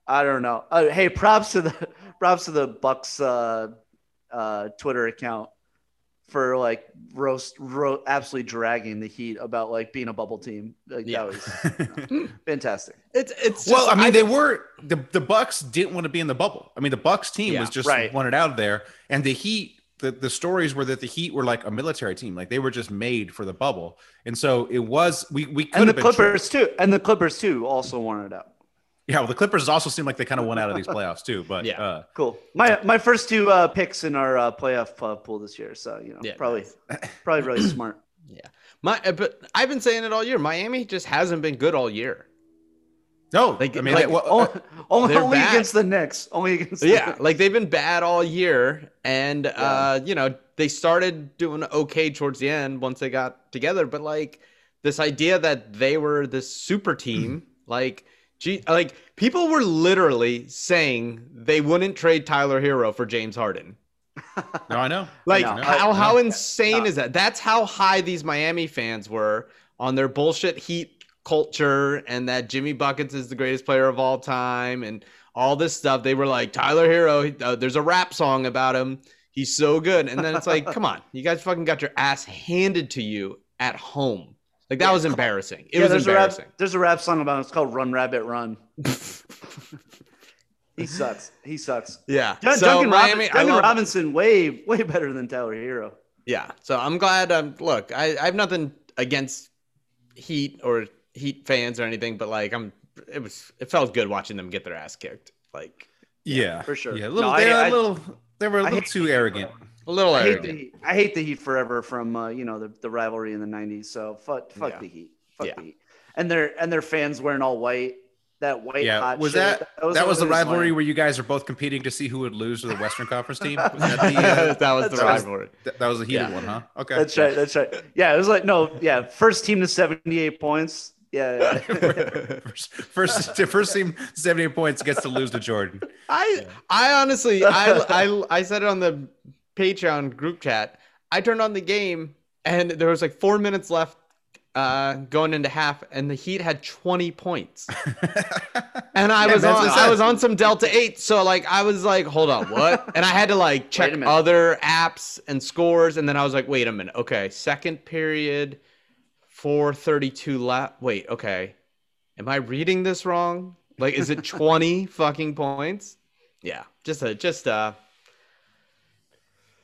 I don't know. Uh, hey, props to the props to the Bucks uh, uh, Twitter account for like roast, ro- absolutely dragging the Heat about like being a bubble team. Like Yeah. that was fantastic. It's it's well, I mean, they were the the Bucks didn't want to be in the bubble. I mean, the Bucks team Yeah, was just right. wanted out of there, and the Heat. The, the stories were that the Heat were like a military team, like they were just made for the bubble, and so it was. We we could And the have been tricked. Clippers too. And the Clippers too also wanted out. Yeah, well, the Clippers also seem like they kind of won out of these playoffs too. But Yeah. uh, Cool. My my first two uh, picks in our uh, playoff uh, pool this year. So you know, Yeah, probably probably really smart. yeah. My uh, but I've been saying it all year. Miami just hasn't been good all year. no, Like- I mean, like- they- well, Only, only, they're only bad. against the Knicks. Only against. The Yeah, Knicks. like they've been bad all year, and uh, you know they started doing okay towards the end once they got together. But like this idea that they were this super team, like gee, like people were literally saying they wouldn't trade Tyler Herro for James Harden. no, I know. Like I know. how I- how insane is that? That's how high these Miami fans were on their bullshit Heat culture and that Jimmy Buckets is the greatest player of all time and all this stuff. They were like Tyler Herro. Uh, there's a rap song about him. He's so good. And then it's like, come on, you guys fucking got your ass handed to you at home. Like that was embarrassing. It yeah. was There's a embarrassing. rap. There's a rap song about it. It's called "Run Rabbit Run." He sucks. He sucks. yeah. Dun- so Duncan, Robin- Miami, I Duncan love- Robinson, way way better than Tyler Herro. Yeah. So I'm glad. Um, look, I, I have nothing against Heat or Heat fans or anything, but like I'm, it was, it felt good watching them get their ass kicked. Like Yeah, for sure. Yeah, a little. No, they, I- were I- a little. They were a I little hate- too arrogant. A little I hate, the Heat. I hate the Heat forever from uh, you know the, the rivalry in the '90s. So fuck, fuck Yeah. the Heat. Fuck Yeah. the Heat. And their and their fans wearing all white. That white Yeah, hot was shit, that that was the rivalry annoying. where you guys are both competing to see who would lose to the Western Conference team? Was that, the, uh, that was the That's right. rivalry. that, that was a heated Yeah. one, huh? Okay, That's right. That's right. Yeah, it was like no. Yeah, first team to 78 points. Yeah. yeah. first, first, first team, seventy-eight points gets to lose to Jordan. I, I honestly, I, I, I said it on the Patreon group chat. I turned on the game and there was like four minutes left uh going into half and the heat had 20 points and i Yeah, was on I i was on some delta 8 so like i was like hold on what and i had to like check other apps and scores and then i was like wait a minute okay second period 432 left wait okay am I reading this wrong? Like, is it 20 fucking points? Yeah, just a just a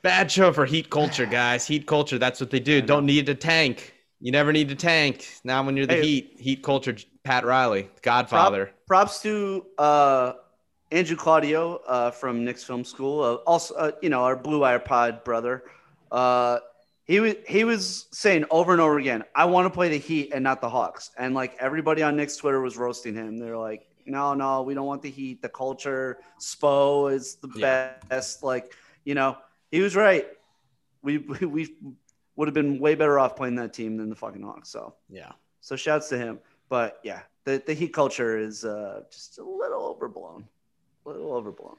bad show for Heat culture, guys. Heat culture, that's what they do. Don't need to tank. You never need to tank. Now when you're the Hey. Heat, Heat culture, Pat Riley, Godfather. props to uh, Andrew Claudio uh, from Knicks Film School. Uh, also, uh, you know, our Blue Wire Pod brother. Uh, he was he was saying over and over again, "I want to play the Heat and not the Hawks." And like everybody on Knicks Twitter was roasting him. They're like, "No, no, we don't want the Heat. The culture, Spo is the Yeah. best." Like, you know, he was right. We we, we would have been way better off playing that team than the fucking Hawks. So. Yeah. So shouts to him. But yeah, the, the heat culture is uh, just a little overblown. A little overblown.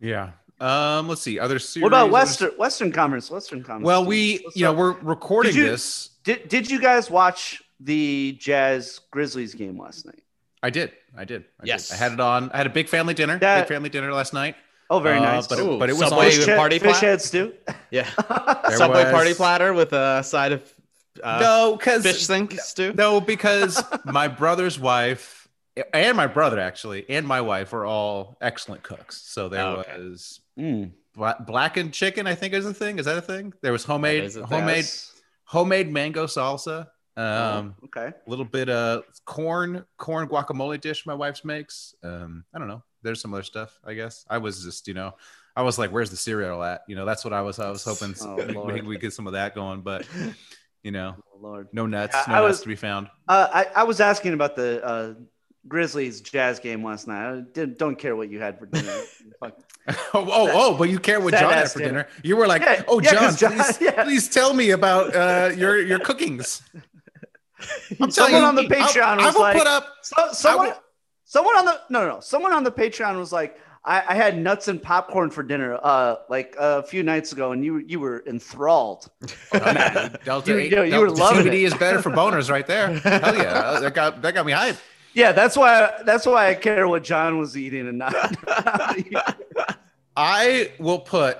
Yeah. Um. Let's see. Other series. What about Western Western Conference? Western Conference. Well, teams? we What's you know we're recording Did you- this. did did you guys watch the Jazz Grizzlies game last night? I did. I did. I Yes. Did. I had it on. I had a big family dinner. That- big family dinner last night. Oh, very Uh, nice. But it, but it was Subway on. with fish, party fish plat? head stew. Yeah. There Subway was- party platter with a side of uh, no, because fish sink stew. No, because my brother's wife and my brother actually and my wife are all excellent cooks. So there Oh, okay. was Mm. bla- blackened chicken. I think is a thing. Is that a thing? There was homemade is a thing. homemade Yes. homemade mango salsa. Um, Oh, okay. a little bit of corn corn guacamole dish my wife's makes. Um, I don't know. There's some other stuff. I guess I was just you know. I was like, "Where's the cereal at?" You know, that's what I was. I was hoping Oh, we, we get some of that going, but you know, Oh, Lord. no nuts, no I nuts was- to be found. Uh, I, I was asking about the uh, Grizzlies Jazz game last night. I didn't, don't care what you had for dinner. Oh, oh, oh, but you care what John had for dinner. dinner. You were like, Yeah, "Oh, yeah, John, John- please, yeah. please tell me about uh, your your cookings." I'm Someone telling you, on the Patreon I was will like- put up. So, someone, someone on the no, no, no, someone on the Patreon was like, I, I had nuts and popcorn for dinner, uh, like a few nights ago, and you you were enthralled. Oh, man, Delta You- eight, you- you Delta were loving CBD it. is better for boners right there. Hell yeah, that got that got me hyped. Yeah, that's why that's why I care what John was eating and not. not. I will put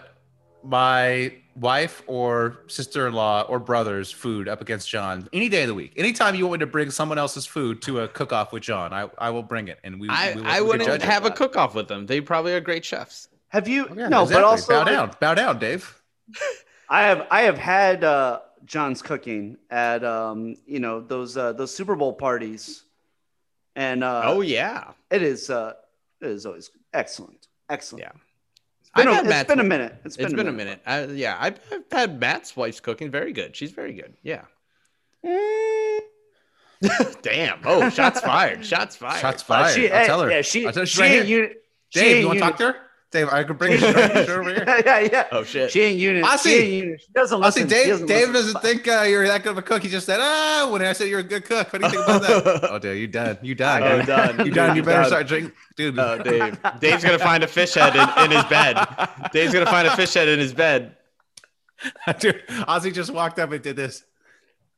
my wife or sister-in-law or brother's food up against John any day of the week. Anytime you want me to bring someone else's food to a cook-off with John, I, I will bring it, and we. I, we will, I we wouldn't judge have a cook off with them. They probably are great chefs. Have you? Oh, yeah, no, exactly. but also bow like, down, bow down, Dave. I have I have had uh, John's cooking at um, you know those uh, those Super Bowl parties, and uh, oh yeah, it is uh, it is always excellent, excellent. Yeah. It's been, I've a, had it's Matt's- been a minute. it's been, a minute. I, yeah, I've, I've had Matt's wife's cooking. Very good. She's very good. Yeah. Damn. Oh, shots fired. Shots fired. Shots Uh, fired. she, I'll hey, tell her. Yeah, she, I'll tell her she's she right ain't here. uni- she Dave, you want to talk to her? Dave, I could bring her right over here. yeah, yeah, yeah. Oh shit. She ain't unit. I She see. ain't unit. She doesn't I see. Dave, doesn't Dave listen. doesn't think uh, you're that good of a cook. He just said, "Ah," when I said you're a good cook. What do you think about that? oh, dude, you done. You done. Oh, done. You done. You You better done. start drinking, dude. Oh, Dave. Dave's gonna find a fish head in, in his bed. Dave's gonna find a fish head in his bed. dude, Ozzy just walked up and did this.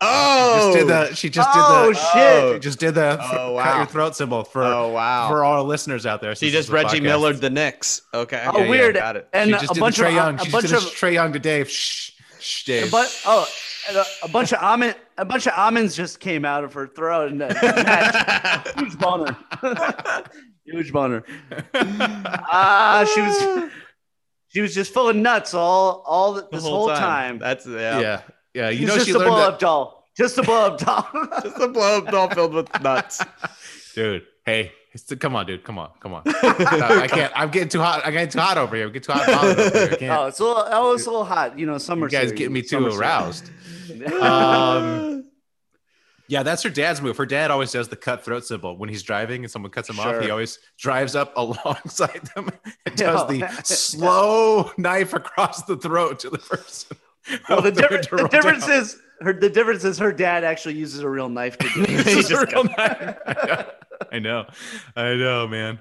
Oh. she Just did the. She just Oh, did the. shit. She just did the. Oh, wow. cut your throat symbol for Oh wow. for all our listeners out there. She just this Reggie podcast. Millard the Knicks. Okay. Oh, yeah, weird. Got it. And She just a did bunch Trae of Young. a She just bunch of Trae Young to Dave. Shh, shh, a Dave. bu- oh, and a, a bunch of almond, a bunch of almonds just came out of her throat and uh, huge boner, huge boner. Ah, she was, she was just full of nuts all all th- The this whole time. time. That's yeah. yeah, yeah. You know just she a learned blow up doll, just a blow up doll. Just a blow up doll filled with nuts. dude. Hey, come on, dude. Come on, come on. I can't. I'm getting too hot. I'm getting too hot over here. I'm getting too hot. over here. I oh, it's a little, oh, it's a little hot, you know. Summer. you guys series, getting me too aroused. Um, yeah, that's her dad's move. Her dad always does the cut throat symbol when he's driving and someone cuts him off. He always drives up alongside them and does Oh, the slow knife across the throat to the person. Well, the, They're difference, the difference is her. The difference is her dad actually uses a real knife to do it. This is a real knife. I know, I know, man.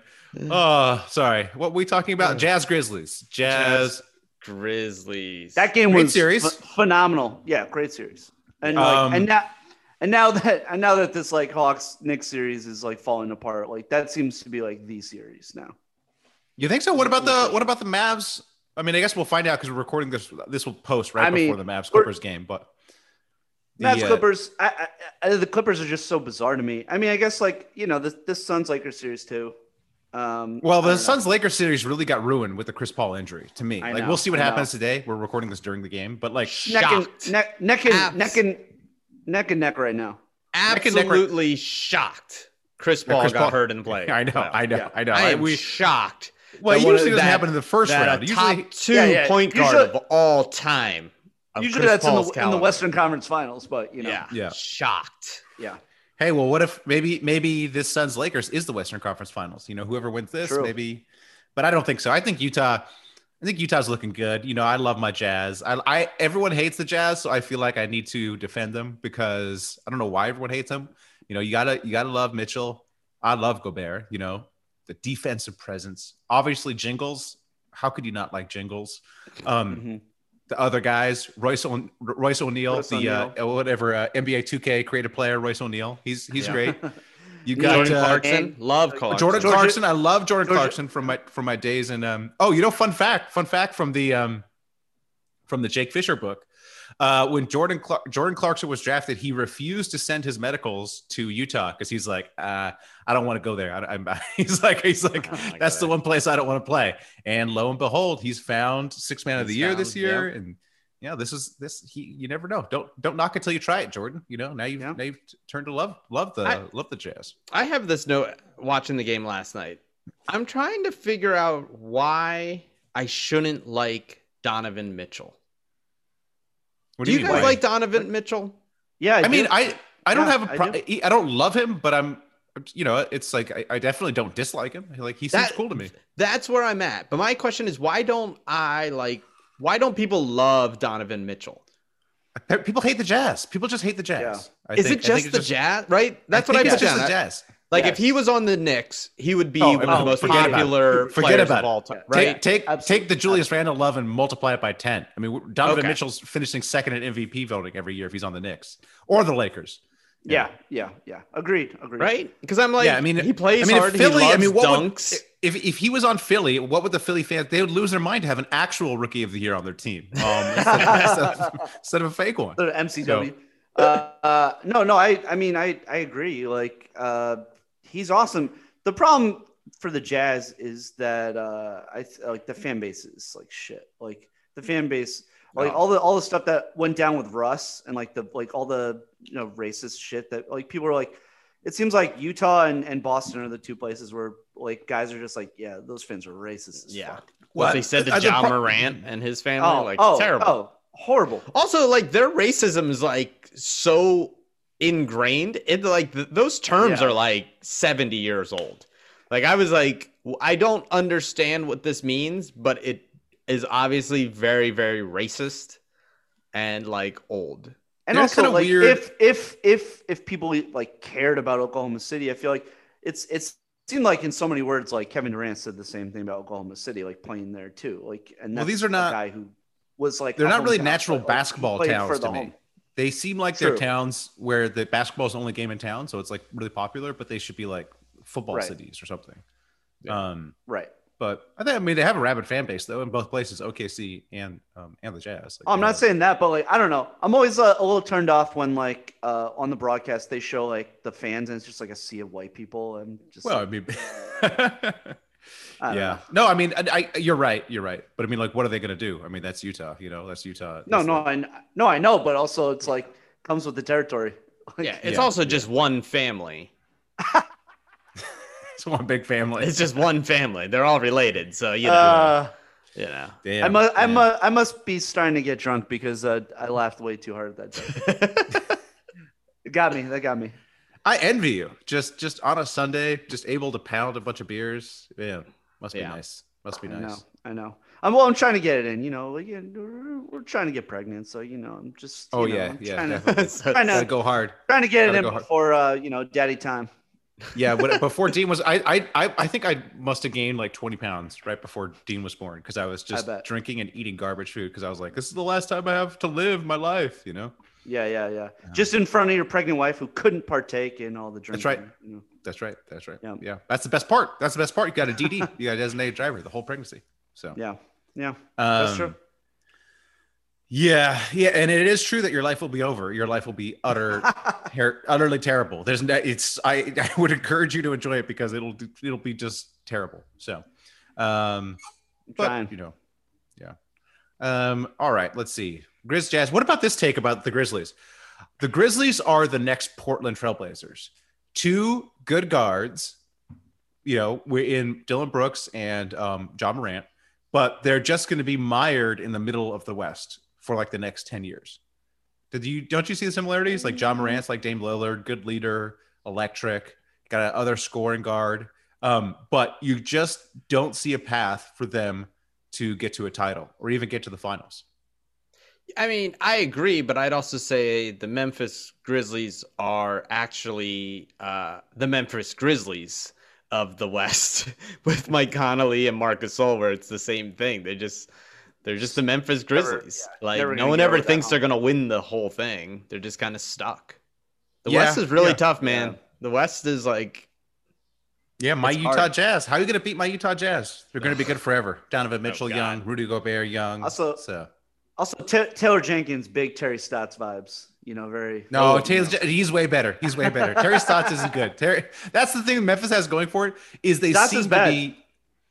Oh, sorry. What were we talking about? Jazz Grizzlies. Jazz. Grizzlies. That game Great was series. ph- phenomenal. Yeah, great series. And like, Um, and now and now that and now that this like Hawks Knicks series is like falling apart, like that seems to be like the series now. You think so? What about the what about the Mavs? I mean, I guess we'll find out because we're recording this. This will post right I before mean, the Mavs Clippers game. But Mavs uh, Clippers. I, I, I, the Clippers are just so bizarre to me. I mean, I guess like you know this this Suns Lakers series too. Um, Well, the. Suns Lakers series really got ruined with the Chris Paul injury. To me, I like know, we'll see what I know. happens today. We're recording this during the game, but like, neck and neck neck and Abs- neck and neck and neck right now. Neck neck right- Absolutely shocked. Chris Paul Chris got Paul- hurt in the play. I know, I know, Yeah. I know. I I- am we, shocked. Well, it that one usually of- doesn't that- happen in the first round. A Usually, top two Yeah, yeah. point guard Usually- of all time. of Usually Chris that's in the in the. Western Conference Finals, but you know, Yeah, Yeah. shocked. yeah. hey, well, what if maybe maybe this Suns Lakers is the Western Conference Finals? You know, whoever wins this, True. maybe. But I don't think so. I think Utah. I think Utah's looking good. You know, I love my Jazz. I, I everyone hates the Jazz, so I feel like I need to defend them because I don't know why everyone hates them. You know, you gotta you gotta love Mitchell. I love Gobert. You know, the defensive presence. Obviously, Jingles. How could you not like Jingles? Um, Mhm. the other guys, Royce o- Royce O'Neale, Royce the uh, whatever uh, NBA 2K creative player, Royce O'Neale. He's he's Yeah. great. You got Jordan uh, Clarkson. Love Clarkson. Jordan Georgia- Clarkson. I love Jordan Georgia- Clarkson from my from my days And um oh you know fun fact fun fact from the um from the Jake Fisher book. Uh, when Jordan Clark, Jordan Clarkson was drafted, he refused to send his medicals to Utah because he's like, uh, I don't want to go there. I, I'm, he's like, he's like, that's the one place I don't want to play. And lo and behold, he's found six man of the He's year this found, year. And yeah, this is this. He, you never know. Don't don't knock until you try it, Jordan. You know now you've Yeah. now you've turned to love love the I- love the Jazz. I have this note watching the game last night. I'm trying to figure out why I shouldn't like Donovan Mitchell. What do you, mean, guys why? like Donovan Mitchell? Yeah, I mean. I I don't Yeah, have a pro- do. I, don't love him, but I'm you know it's like I, I definitely don't dislike him. Like he seems That- cool to me. That's where I'm at. But my question is, why don't I like? Why don't people love Donovan Mitchell? People hate the Jazz. People just hate the Jazz. I Is think- it I think just the Jazz? Right? That's what I think put it's just down. the Jazz. Like Yes. if he was on the Knicks, he would be Oh, one of the most forget about it. popular Forget players about of it. all time. Yeah. Right? Take take take the Julius Randle love and multiply it by ten. I mean, Donovan Okay. Mitchell's finishing second in MVP voting every year if he's on the Knicks or the Lakers. yeah, yeah, yeah. Agreed, agreed. right? Because I'm like, yeah, I mean, he plays I mean, if hard. Philly, he loves I mean, what dunks. would if if he was on Philly, what would the Philly fans? They would lose their mind to have an actual rookie of the year on their team um, instead, instead of, instead of a fake one. The MCW. Uh, uh, no, no. I, I mean, I, I agree. Like, uh, he's awesome. The problem for the Jazz is that uh, I th- like the fan base is like shit. Like the fan base, like No. all the all the stuff that went down with Russ and like the like all the you know racist shit that like people are like. It seems like Utah and, and Boston are the two places where like guys are just like, yeah, those fans are racist. As Yeah. fuck. What What? they said to Ja pro- Morant and his family, Oh, like oh, terrible. oh, horrible. Also, like their racism is like so ingrained. It like th- those terms Yeah. are like seventy years old. Like I was like, i don't understand what this means, but it is obviously very, very racist and like old. And They're also, like, weird. if if if if people like cared about Oklahoma City, I feel like it's it's seemed like in so many words, like Kevin Durant said the same thing about Oklahoma City, like playing there too. Like, and Well, these are not- a guy who was like They're not really natural but, like, he basketball played towns to the me. They seem like they're towns where the basketball is the only game in town, so it's like really popular, but they should be like football Right. cities or something. Um, Right. but I think I mean they have a rabid fan base though in both places, OKC and um, and the Jazz. Like, Oh, I'm not have- saying that, but like I don't know. I'm always uh, a little turned off when like uh, on the broadcast they show like the fans and it's just like a sea of white people and just Well, like, I don't yeah, know. no, I mean, I, I, you're right, you're right, but I mean, like, what are they gonna do? I mean, that's Utah, you know, that's Utah. No, That's no, like- I no, I know, but also it's like comes with the territory. Yeah, it's Yeah, also just one family. it's one big family. It's just one family. They're all related, so you know, Uh, you know. Damn, I must, I man. must, I must be starting to get drunk because uh, I laughed way too hard at that day. It got me. That got me. I envy you. Just, just on a Sunday, just able to pound a bunch of beers. Man, must be nice. Must be nice. I know. I know. I'm well. I'm trying to get it in. You know, like, yeah, we're, trying to get pregnant, so you know, I'm just. Oh you know, yeah, I'm yeah, Trying to, trying Gotta go hard. trying to get it gotta in go hard. before uh, you know, daddy time. Yeah, when, before Dean was, I, I, I, I think I must have gained like 20 pounds right before Dean was born because I was just bet. drinking and eating garbage food because I was like, this is the last time I have to live my life, you know. Yeah, yeah, yeah. Just in front of your pregnant wife who couldn't partake in all the drinking. That's right. You know. That's right. That's right. Yeah. Yeah, that's the best part. That's the best part. You got a DD. you got a designated driver the whole pregnancy. So Yeah, yeah. That's um, true. Yeah, yeah, and it is true that your life will be over. Your life will be utter, ter- utterly terrible. There's no, it's. I, I would encourage you to enjoy it because it'll it'll be just terrible. So, um, but you know, yeah. Um, all right, let's see. Grizz Jazz. What about this take about the Grizzlies? The Grizzlies are the next Portland Trailblazers. Two good guards. You know, we're in Dillon Brooks and um, Ja Morant, but they're just going to be mired in the middle of the West for like the next 10 years. Did you don't you see the similarities? Like Ja Morant's like Dame Lillard, good leader, electric, got a other scoring guard. Um, but you just don't see a path for them to get to a title or even get to the finals. I mean, I agree, but I'd also say the Memphis Grizzlies are actually uh, the Memphis Grizzlies of the West with Mike Conley and Marc Gasol, where it's the same thing. They just they're just the Memphis Never- Grizzlies. yeah, like no one ever thinks they're gonna win the whole thing. They're just kind of stuck. The Yeah, West is really yeah. tough, man. Yeah. The West is like Yeah, my It's Utah hard. Jazz. How are you going to beat my Utah Jazz? They're going to be good forever. Donovan Mitchell, God. young. Rudy Gobert, young. Also- so Also, Ta Taylor Jenkins, big Terry Stotts vibes. You know, very. no, Oh, Taylor's, he's way better. He's way better. Terry Stotts isn't good. Terry, that's the thing Memphis has going for it is they Stotts seem is to bad. be.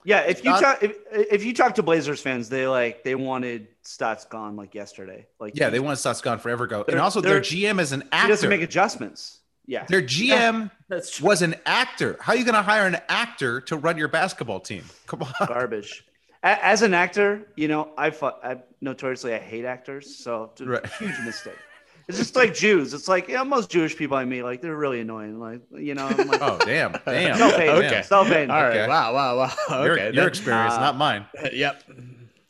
Yeah, if you talk if, if you talk to Blazers fans, they like they wanted Stotts gone like yesterday. Like Yeah, they want Stotts gone forever ago. And also, their GM is an he actor. doesn't make adjustments. Yeah, Their GM that's true. was an actor. How are you going to hire an actor to run your basketball team? Come on. garbage. A- As an actor, you know, I, fu- I notoriously I hate actors, so it's a Right. huge mistake. It's just like Jews. It's like yeah, most Jewish people I meet, like they're really annoying. Like you know, I'm like, Oh, damn. Damn. self-hating, Okay. self-hating. all right. Okay. Wow, wow, wow. Your, Okay. your that- experience, uh, not mine. yep.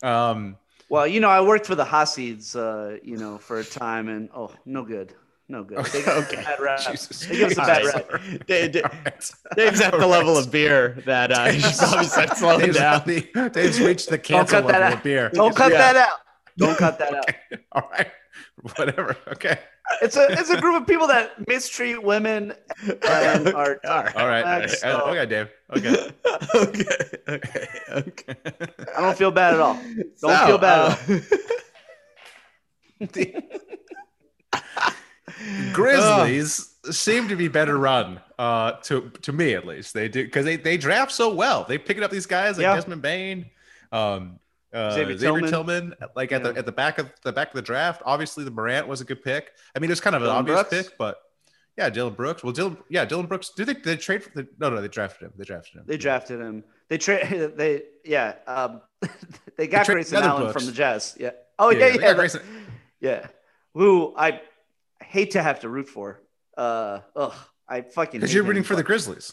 Um, Well, you know, I worked for the Hasids, uh, you know, for a time, and oh, no good, no good. They give Okay. bad rap. Jesus. They give us a bad rap. Dave- Dave- Dave's at the level of beer that uh, you should probably start slowing Dave's, down. the- Dave's reached the cancel cut that level out. of beer. Don't cut Yeah. that out. Don't cut that out. All right. Whatever. Okay. It's a it's a group of people that mistreat women and are All right. All right. Thanks, Uh, so- okay, Dave. Okay. okay. Okay. Okay. I don't feel bad at all. Don't So, feel bad. at all. Grizzlies seem to be better run, uh, to to me at least. They do because they, they draft so well. They picking up these guys like Yeah. Desmond Bane, um, uh, Xavier Tillman. Tillman. like at the at the back of the back of the draft. Obviously, the Morant was a good pick. I mean, it was kind of an obvious Brooks? pick, but yeah, Dillon Brooks. Well, Dillon, yeah, Dillon Brooks. Do they, they trade for the? No, no, they drafted him. They drafted him. They drafted him. They trade. They yeah. Um, they got tra- Grayson Allen Brooks. from the Jazz. Yeah. Oh yeah, they yeah, yeah. Grayson- yeah. Who I hate to have to root for. Uh, ugh, I fucking. Because you're rooting for the Grizzlies.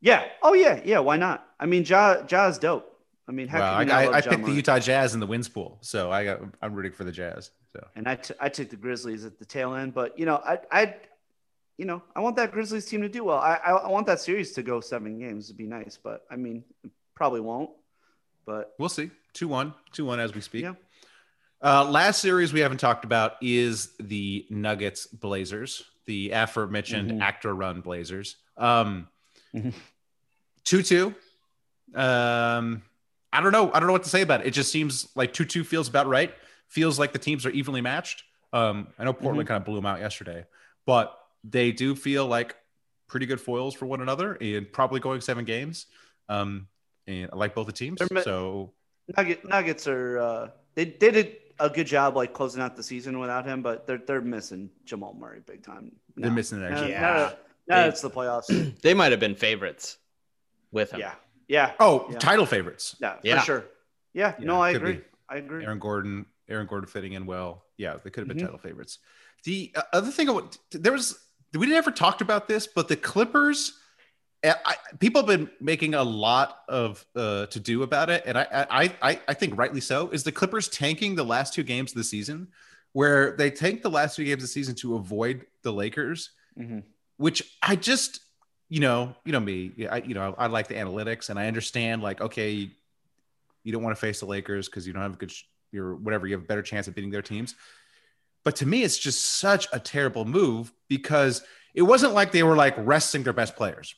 Yeah. Oh yeah, yeah. Why not? I mean, Ja Ja's dope. I mean, how Well, I, can you not I, I Ja picked the Utah Jazz in the wins pool, so I got I'm rooting for the Jazz. So and I, t- I took the Grizzlies at the tail end. But you know, I I you know I want that Grizzlies team to do well. I I, I want that series to go seven games. It'd be nice, but I mean, probably won't. But we'll see. Two one, two one as we speak. Yeah. Uh, last series we haven't talked about is the Nuggets Blazers, the aforementioned Mhm. actor run Blazers. Um, Mhm. two two. Um, I don't know. I don't know what to say about it. It just seems like two two feels about right. Feels like the teams are evenly matched. Um, I know Portland kind of blew them out yesterday, but they do feel like pretty good foils for one another and probably going seven games. Um, and I like both the teams. They're So Nugget, Nuggets are uh, they they did a good job like closing out the season without him, but they're they're missing Jamal Murray big time. They're missing that Now, now, Yeah. that- now They- it's the playoffs. they might have been favorites with him. yeah, yeah, Oh, Yeah. title favorites. yeah, Yeah. for sure. Yeah, Yeah, no, I agree. be. I agree. Aaron Gordon, Aaron Gordon fitting in well. Yeah, they could have been Mhm. title favorites. The uh, other thing, I want- there was we never talked about this, but the Clippers. I, people have been making a lot of uh, to do about it, and I, I, I, I think rightly so. Is the Clippers tanking the last two games of the season, where they tanked the last two games of the season to avoid the Lakers, Mhm. which I just, you know, you know me, I, you know, I like the analytics, and I understand like, okay, you don't want to face the Lakers because you don't have a good, sh- you're whatever, you have a better chance of beating their teams. But to me, it's just such a terrible move because it wasn't like they were like resting their best players.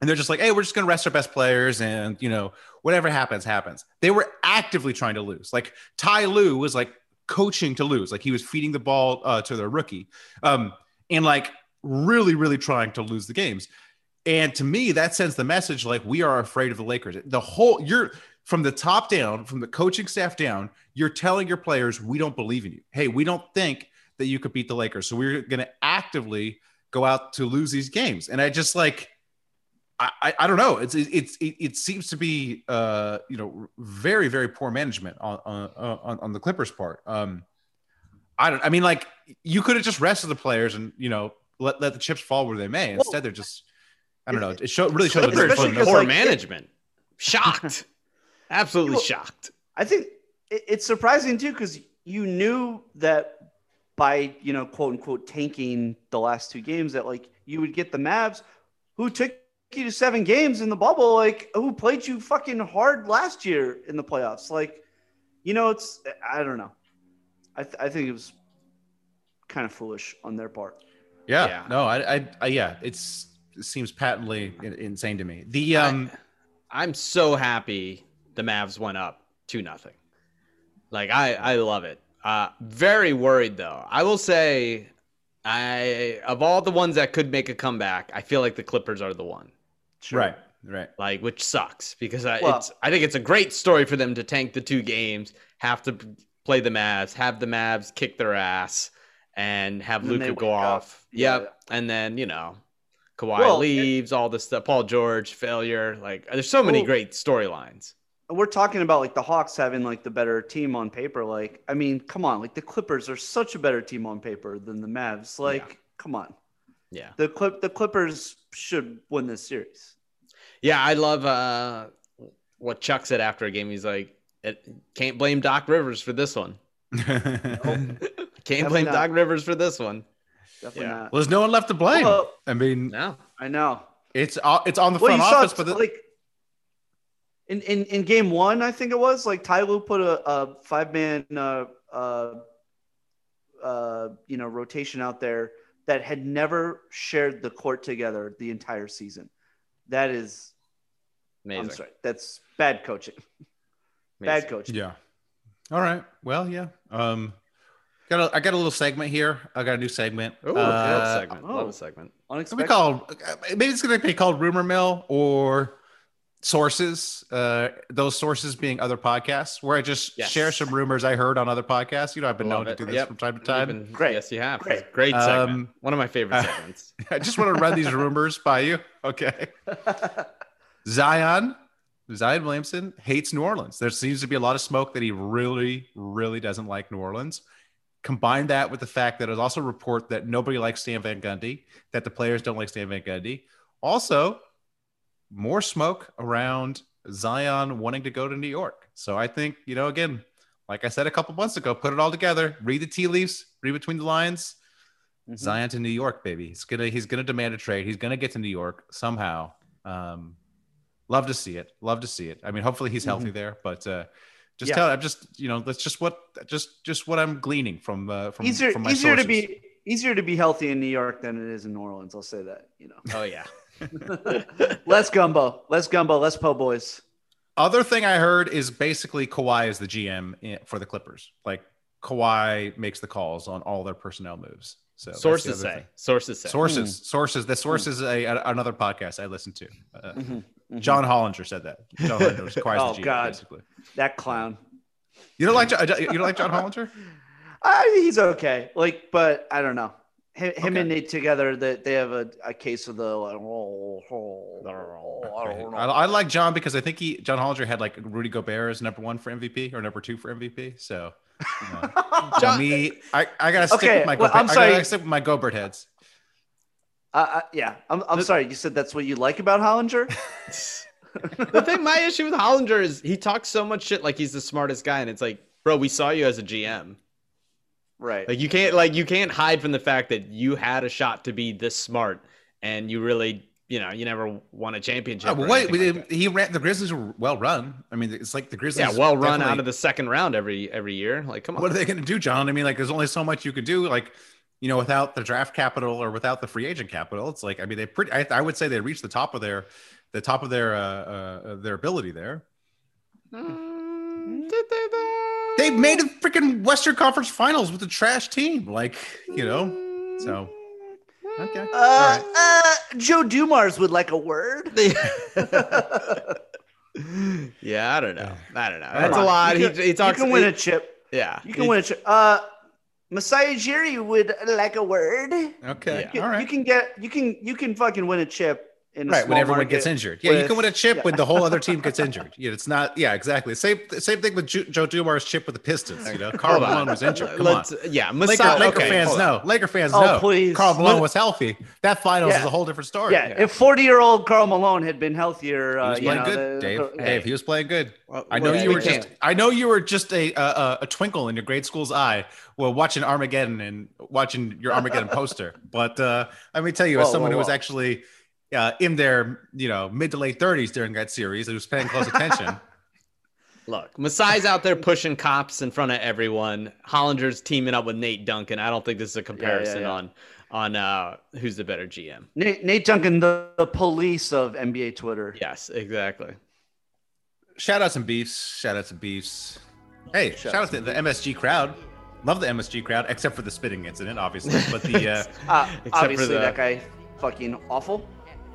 And they're just like, hey, we're just going to rest our best players and, you know, whatever happens, happens. They were actively trying to lose. Like Ty Lue was like coaching to lose. Like he was feeding the ball uh, to their rookie, um, and like really, really trying to lose the games. And to me, that sends the message like we are afraid of the Lakers. The whole you're from the top down, from the coaching staff down, you're telling your players we don't believe in you. Hey, we don't think that you could beat the Lakers, so we're going to actively go out to lose these games. And I just like. I, I, I don't know. It's it's it, it seems to be uh you know very very poor management on on on, on the Clippers part. Um, I don't. I mean, like you could have just rested the players and you know let let the chips fall where they may. Instead, they're just I don't know. It show, really shows a Especially difference. Poor like, management. Shocked. Absolutely Well, shocked. I think it- it's surprising too because you knew that by you know quote unquote tanking the last two games that like you would get the Mavs who took you to seven games in the bubble like who played you fucking hard last year in the playoffs like you know it's I don't know I th- I think it was kind of foolish on their part Yeah. Yeah. No, I, I, I, yeah, it's it seems patently insane to me. The um, I'm so happy the Mavs went up two nothing. Like I, I love it. Uh, very worried though. I will say, I of all the ones that could make a comeback, I feel like the Clippers are the one. Right, right. Like, which sucks because I, Well- it's, I think it's a great story for them to tank the two games, have to play the Mavs, have the Mavs kick their ass, and have And Luka go off. Yeah. Yep, and then you know. Kawhi Well, leaves, all this stuff. Paul George failure. Like, there's so many Well- great storylines. we're talking about like the Hawks having like the better team on paper. Like, I mean, come on, like the Clippers are such a better team on paper than the Mavs. Like, come on, Yeah. the clip the Clippers should win this series. Yeah, I love uh, what Chuck said after a game. He's like, it, "Can't blame Doc Rivers for this one. Can't Definitely blame not. Doc Rivers for this one." Definitely Yeah. not. Well, there's no one left to blame. Well, I mean, No, I know. it's it's on the Well, front you saw office, but the, like in, in in game one, I think it was like Ty Lue put a, a five man uh, uh, uh, you know rotation out there that had never shared the court together the entire season. That is, amazing. I'm sorry, that's bad coaching. Amazing. Bad coaching. yeah. All right. Well, yeah. Um, got a, I got a little segment here. I got a new segment. Ooh, Uh, love segment. oh. Love a segment. What we Unexpected. call maybe it's going to be called rumor mill or sources. Uh, those sources being other podcasts where I just Yes. share some rumors I heard on other podcasts. You know, I've been Love known to do this Yep. from time to time. been- Great. Yes, you have. Great. Great segment. Um, One of my favorite uh, segments. I just want to run these rumors by you. Okay. Zion, Zion Williamson hates New Orleans. There seems to be a lot of smoke that he really, really doesn't like New Orleans. Combine that with the fact that there's also a report that nobody likes Stan Van Gundy, that the players don't like Stan Van Gundy. Also, more smoke around Zion wanting to go to New York. So I think, you know, again, like I said a couple months ago, put it all together, read the tea leaves, read between the lines. Mhm. Zion to New York, baby. He's gonna he's gonna demand a trade. He's gonna get to New York somehow. Um, love to see it. Love to see it. I mean, hopefully he's healthy there, but uh, just Yeah. tell. I'm just you know that's just what just just what I'm gleaning from uh, from easier from my easier to be easier to be healthy in New York than it is in New Orleans. I'll say that. You know. Oh yeah. know, less gumbo, less gumbo, less po' boys. Other thing I heard is basically Kawhi is the GM for the Clippers. Like Kawhi makes the calls on all their personnel moves. So that's Sources say. thing. Sources say. Sources, sources. The source is a, a- another podcast I listened to. Uh, Mhm, mhm. John Hollinger said that. John Hollinger was Kawhi's Oh, the GM, God. basically. that clown. You don't like you don't like John Hollinger? I, think he's okay. Like, but I don't know. Him, him Okay. and Nate together, that they have a, a case of the like, oh, oh, I don't know. I, I like John because I think he John Hollinger had like Rudy Gobert as number one for MVP or number two for MVP. So you know, John- me, I, I gotta stick Okay, with my well, Gobert, I'm I sorry. gotta stick with my Gobert heads. Uh, uh, yeah, I'm, I'm sorry. You said that's what you like about Hollinger? the thing, my issue with Hollinger is he talks so much shit like he's the smartest guy, and it's like, bro, we saw you as a GM. Right. Like you can't like you can't hide from the fact that you had a shot to be this smart, and you really, you know, you never won a championship. Oh, or wait, like he ran the Grizzlies were well run. I mean, it's like the Grizzlies. yeah, well run out of the second round every every year. Like, come on. What are they going to do, John? I mean, like, there's only so much you could do. Like, you know, without the draft capital or without the free agent capital, it's like, I mean, they pretty. I, I would say they reached the top of their, the top of their, uh, uh, their ability there. Mm, did they though? They made a freaking Western Conference Finals with a trash team. Like, you know, so okay. Uh, right. uh, Joe Dumars would like a word. yeah, I don't know. I don't know. That's a lot. You He, can, he talks. you can win he- a chip. Yeah, You can win a chip. Uh, Masai Ujiri would like a word. Okay. Yeah. All right. You can get. You can. You can fucking win a chip in right when everyone gets injured. Yeah, you can win a chip yeah. when the whole other team gets injured. Yeah, it's not. Yeah, exactly. Same same thing with Ju- Joe Dumars' chip with the Pistons. You know, Karl Malone was injured. Come on. Let's, Yeah, Laker. Laker okay, fans know. Laker fans Oh, know. please. Karl Malone Let- was healthy. That finals Yeah. is a whole different story. Yeah, if forty-year-old Karl Malone had been healthier, he uh, was you playing know, good, the- Dave. the- Dave, he was playing good. Well, I know well, you we were just. I know you were just a, a twinkle in your grade school's eye while watching Armageddon and watching your Armageddon poster. But uh, let me tell you, as someone whoa, who was actually uh, in their you know mid to late thirties during that series, who was paying close attention. Look, Masai's out there pushing cops in front of everyone. Hollinger's teaming up with Nate Duncan. I don't think this is a comparison yeah. on on uh who's the better GM. Nate, Nate Duncan, the, the police of NBA Twitter. Yes, exactly. Shout out some beefs. Shout out some beefs. Hey, shout, Shout out out to the MSG crowd. Love the MSG crowd, except for the spitting incident, obviously. But the uh, Uh, obviously, the- that guy, fucking awful.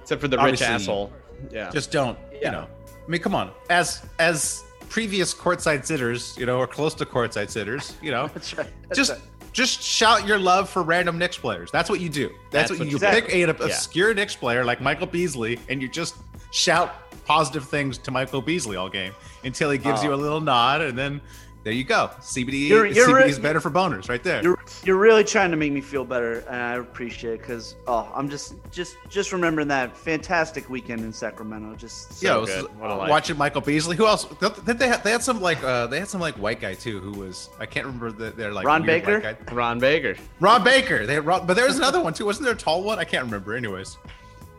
Except for the rich asshole. Yeah. just don't, Yeah. you know. I mean, come on. As as previous courtside sitters, you know, or close to courtside sitters, you know, That's right. That's just right. just shout your love for random Knicks players. That's what you do. That's, That's what, what you you do. pick a, an Yeah. obscure Knicks player like Michael Beasley, and you just shout positive things to Michael Beasley all game until he gives you Oh. a little nod, and then there you go. CBD, You're- you're CBD right. is better for boners, right there. You're you're really trying to make me feel better, and I appreciate it because oh, I'm just just just remembering that fantastic weekend in Sacramento. Just So yeah, good. What life. watching Michael Beasley. Who else? Did they, had, they had some like uh, they had some like white guy too who was I can't remember the, their like Ron Baker? Ron Baker. Ron Baker. They had Ron, but there was another one too. Wasn't there a tall one? I can't remember. Anyways,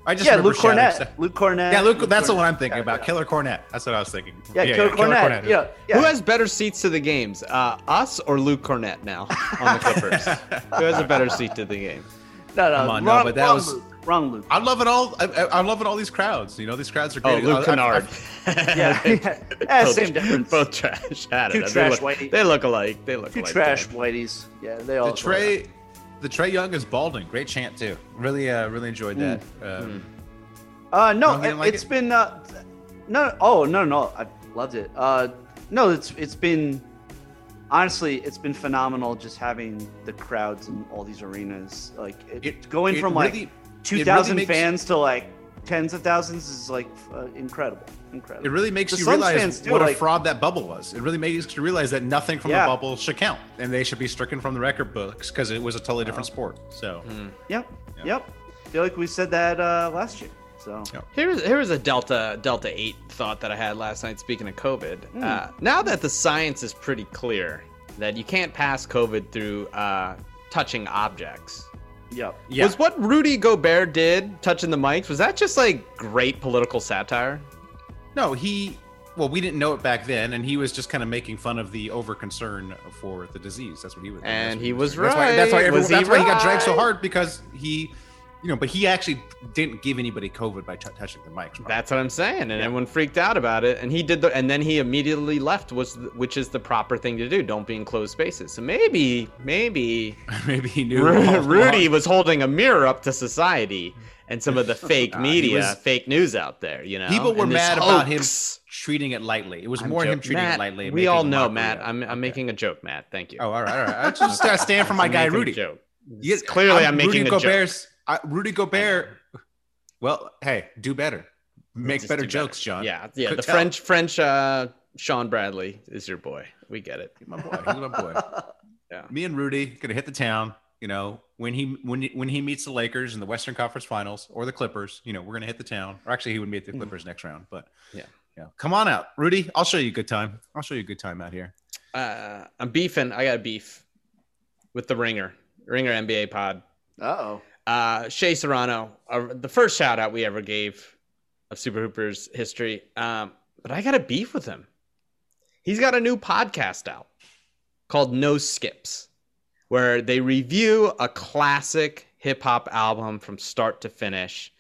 I just yeah, Luke Kornet. stuff. Luke Kornet. Yeah, Luke. That's the Kornet. one I'm thinking Yeah, about. yeah. Killer Kornet. That's what I was thinking. Yeah, Killer Kornet. Yeah, yeah. Who has better seats to the games? Uh, us or Luke Kornet now on the Clippers? Who has a better seat to the game? no, no, Come on, no, but that wrong was- Luke. Wrong Luke. I'm loving all. I, I- I'm loving all these crowds. You know, these crowds are Oh. Luke I- I- Kennard. Yeah, yeah. Eh, Both- same difference. Both trash. I Two know. trash they, look, whitey. they look alike. They look Two alike. trash whiteys. Yeah, they all. the Trae, the Trae Young is balding. Great chant too. Really, uh, really enjoyed that. Um, Uh, no, No, he didn't it, like has it? been uh, no. Oh no, no, I loved it. Uh, no, it's it's been honestly, it's been phenomenal just having the crowds in all these arenas. Like it, It- going it from really- like two thousand really makes- fans to like tens of thousands is like uh, incredible, incredible. It really makes The you Suns realize fans, too, what a fraud that bubble was. It really makes you realize that nothing from Yeah. the bubble should count, and they should be stricken from the record books because it was a totally different sport. So, Yep, Yeah. yep. I feel like we said that uh, last year. So Yeah. Here's here's a Delta Delta Eight thought that I had last night. Speaking of COVID, uh, now that the science is pretty clear that you can't pass COVID through uh, touching objects. Yep. yeah, Was what Rudy Gobert did touching the mics? Was that just like great political satire? no, he. Well, we didn't know it back then, and he was just kind of making fun of the over concern for the disease. That's what he was. And he was doing. That's why, that's why, right. everyone, Was that's why he got dragged so hard because he, you know, but he actually didn't give anybody COVID by t- touching the mic. Rob. That's what I'm saying, and everyone freaked out about it. And he did the, and then he immediately left, was which is the proper thing to do. Don't be in closed spaces. So maybe, maybe maybe he knew. all Rudy was holding a mirror up to society and some of the fake media, was- fake news out there. You know, People were mad about him treating it lightly. It was I'm more him treating Matt, it lightly. We all know, Matt. I'm, I'm Okay. making a joke, Matt. Thank you. Oh, all right, all right. I just gotta stand for my I'm guy Rudy. joke. Clearly, I'm making Rudy a joke. Gobert's, uh, Rudy Gobert. Well, hey, do better. Make Just better do jokes, John. Yeah, yeah. Could The tell. French, French, uh, Shawn Bradley is your boy. We get it. He's my boy. He's my boy. Yeah. Me and Rudy gonna hit the town. You know, when he when he, when he meets the Lakers in the Western Conference Finals or the Clippers, you know, we're gonna hit the town. Or actually, he would meet the Clippers next round. But Yeah. yeah, come on out, Rudy. I'll show you a good time. I'll show you a good time out here. Uh, I'm beefing. I got beef with the Ringer, Ringer NBA pod. Uh oh. Uh, Shea Serrano, uh, the first shout out we ever gave of Super Hoopers history. Um, but I got a beef with him. He's got a new podcast out called No Skips, where they review a classic hip hop album from start to finish.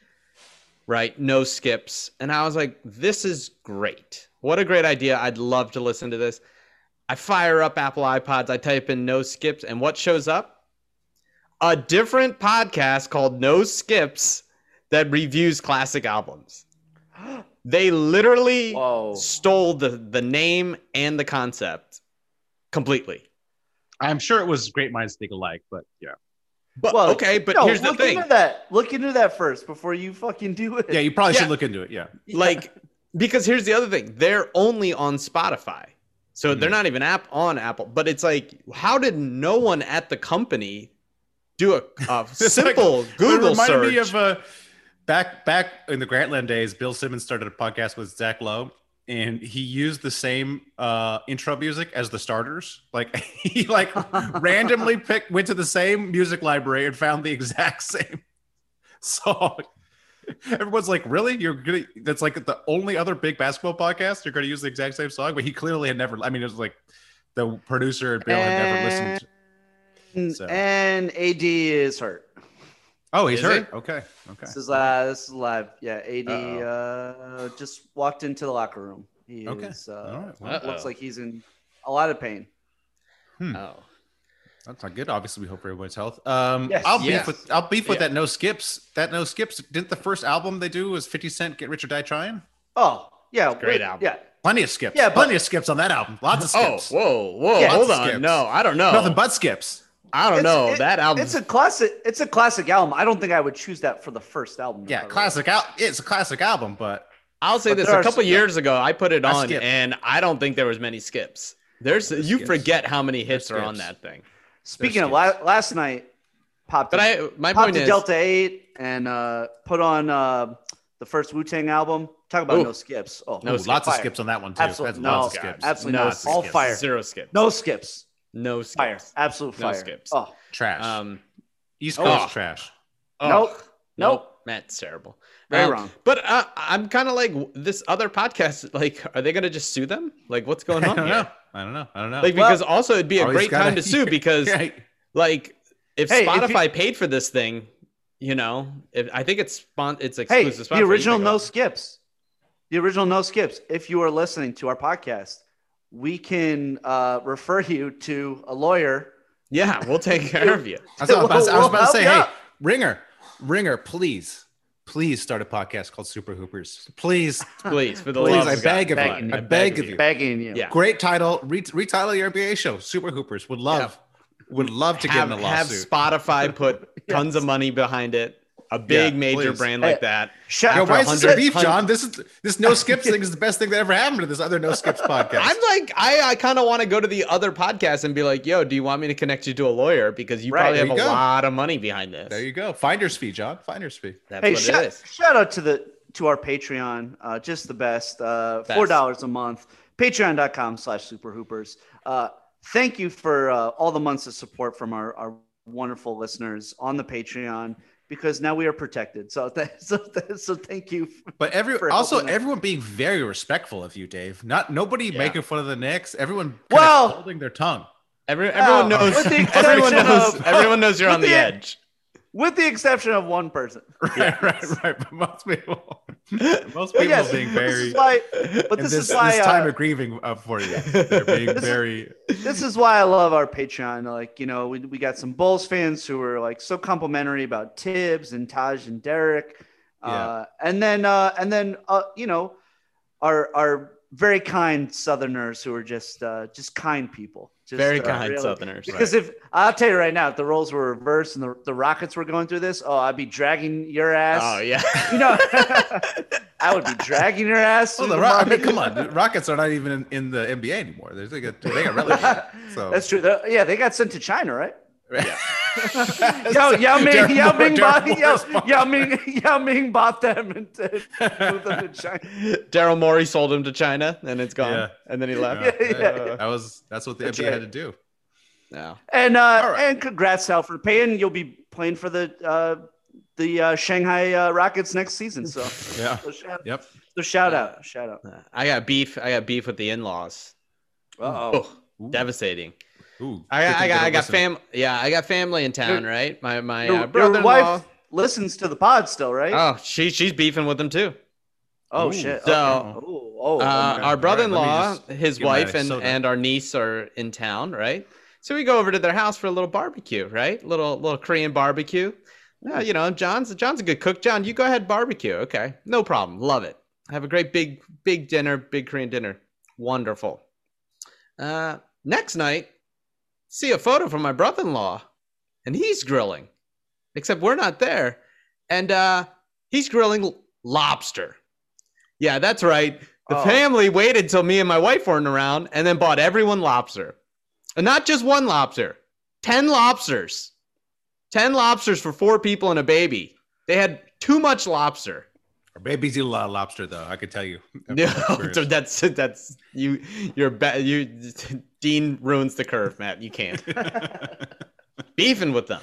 Right? No skips. And I was like, this is great. What a great idea. I'd love to listen to this. I fire up Apple iPods, I type in no skips, and what shows up? A different podcast called No Skips that reviews classic albums. They literally Whoa. stole the, the name and the concept completely. I'm sure it was great minds think alike, but yeah. But Well, okay, but no, here's the look thing. into that. Look into that first before you fucking do it. Yeah, you probably Yeah. should look into it. Yeah. like because here's the other thing they're only on spotify so Mm-hmm. they're not even app on apple but it's like how did no one at the company do a, a simple like- google It reminded search me of uh, back back in the Grantland days. Bill Simmons started a podcast with Zach Lowe, and he used the same uh, intro music as the starters. Like he like randomly picked went to the same music library and found the exact same song. Everyone's like, "Really? You're gonna?" That's like the only other big basketball podcast. You're gonna use the exact same song, but he clearly had never. I mean, it was like the producer and Bill had never listened. And, So. and AD is hurt. Oh, he's Is hurt. Okay, okay. This is uh, this is live. Yeah, AD Uh-oh. uh, just walked into the locker room. He Okay. is, uh, All right. Well, looks like he's in a lot of pain. oh That's not good. Obviously, we hope for everyone's health. Um, Yes. I'll beef Yes. with I'll beef with Yeah. that no skips. That no skips. Didn't the first album they do was Fifty Cent Get Rich or Die Trying? Oh, yeah, Great wait, album. Yeah, Plenty of skips. Yeah, but- plenty of skips on that album. Lots of skips. oh whoa whoa Yeah. hold on skips. no i don't know Nothing but skips. I don't It's- know it- that album It's a classic. It's a classic album. I don't think I would choose that for the first album. Yeah, cover. classic. Al- it's a classic album, but i'll say but this a couple some- years ago i put it I on skipped. and i don't think there was many skips there's you skips. forget how many hits are on that thing Speaking of la- last night, popped. but a- i my popped point to is Delta Eight and uh, put on uh, the first Wu Tang album. Talk about Ooh. no skips. Oh, No Ooh, skip. lots of skips on that one too. Absolutely That's no, lots of skips. absolutely No not. All skips. fire. zero skips No skips. No skips Fire. Absolute No fire. skips. Oh, Trash. um East oh. Coast trash. Oh, Nope. Nope. Matt's terrible. Very Um, wrong. But uh, I'm kind of like this other podcast. Like, are they going to just sue them? Like, what's going on? I on don't here? know. I don't know. I don't know. Like, Well- because also it'd be a great gotta- time to sue because, Right. like, if Hey, if you- Spotify paid for this thing, you know, if, I think it's spon- it's hey, exclusive. the Spotify, you original no go- skips. The original no skips. If you are listening to our podcast, we can uh, refer you to a lawyer. Yeah, we'll take care of you. I was about, I was We'll about to say, hey, out. Ringer, Ringer, please, please start a podcast called Super Hoopers. Please, Please, for the please, love I of beg God. of Begging you. I you. beg of you. Begging you. Yeah. Great title. Re- retitle your NBA show. Super Hoopers. Would love, would love to have, get in a have. Spotify put tons of money behind it. A big Yeah, major please. brand Hey, like that. Shout, Yo, after why is this beef, John? This is this no skips thing is the best thing that ever happened to this other no skips podcast. I'm like, I, I kind of want to go to the other podcast and be like, yo, do you want me to connect you to a lawyer? Because you Right, probably have you a go. lot of money behind this. there you go. Finder's fee, John. Finder's fee. That's hey, what shout, it is. shout out to the to our Patreon. Uh, just the best. Uh, Best. Four dollars a month. Patreon.com slash super hoopers. Uh, thank you for uh, all the months of support from our, our wonderful listeners on the Patreon because now we are protected. So th- so, th- so thank you. But every for also helping us. everyone being very respectful of you, Dave. Not nobody Yeah. making fun of the Knicks. Everyone Well- holding their tongue. Every, everyone Well, knows. Everyone knows. of- everyone knows you're on the the- edge. With the exception of one person. Right, right, right. But most people, most people yes, being this very. is why. But this, this, is why. this time uh, of grieving uh, for you. They're being This is- very. this is why I love our Patreon. Like, you know, we, we got some Bulls fans who are like so complimentary about Thibs and Taj and Derrick. Uh, and then, uh, and then, uh, you know, our, our very kind Southerners who are just, uh, just kind people. Just, Very uh, kind really- Southerners. Because if I'll tell you right now, if the roles were reversed and the, the Rockets were going through this, oh, I'd be dragging your ass. Oh yeah. You know, I would be dragging your ass. Well, through the the Ro- I mean, come on. Rockets are not even in, in the NBA anymore. They're, they got they got relegated. So That's true. They're- Yeah, they got sent to China, right? yeah. Yao, Yao Ming, Derek Yao Moore- Ming, bought, Yao, Yao Ming, Yao Ming bought them and uh, moved them to China. Daryl Morey sold him to China, and it's gone. Yeah. And then he left. Yeah, Yeah, yeah. yeah. That was that's what the That's NBA right. had to do. No. And uh, All right. and congrats, Sal, for paying. You'll be playing for the uh, the uh, Shanghai uh, Rockets next season. So, Yeah. so shout, Yep. so shout out, shout out. I got beef. I got beef with the in-laws. Uh-oh. Oh, devastating. Ooh, I got, I got, I got listen. fam. Yeah, I got family in town, Your- right? My my Your, uh, brother-in-law. wife listens to the pod still, right? Oh, she she's beefing with them too. oh Ooh. shit. So- Okay. Ooh, Oh, Uh, our brother-in-law, let me his wife, and, soda. and our niece are in town, right? So we go over to their house for a little barbecue, right? Little little Korean barbecue. Uh, you know, John's John's a good cook. John, you go ahead barbecue. Okay, no problem. Love it. Have a great big big dinner, big Korean dinner. Wonderful. Uh, next night, see a photo from my brother-in-law, and he's grilling, except we're not there, and uh, he's grilling lobster. Yeah, that's right. The Oh. family waited till me and my wife weren't around, and then bought everyone lobster, and not just one lobster, ten lobsters, ten lobsters for four people and a baby. They had too much lobster. Our babies eat a lot of lobster, though. I could tell you. No, so that's that's you. You're ba- you. Dean ruins the curve, Matt. You can't beefing with them.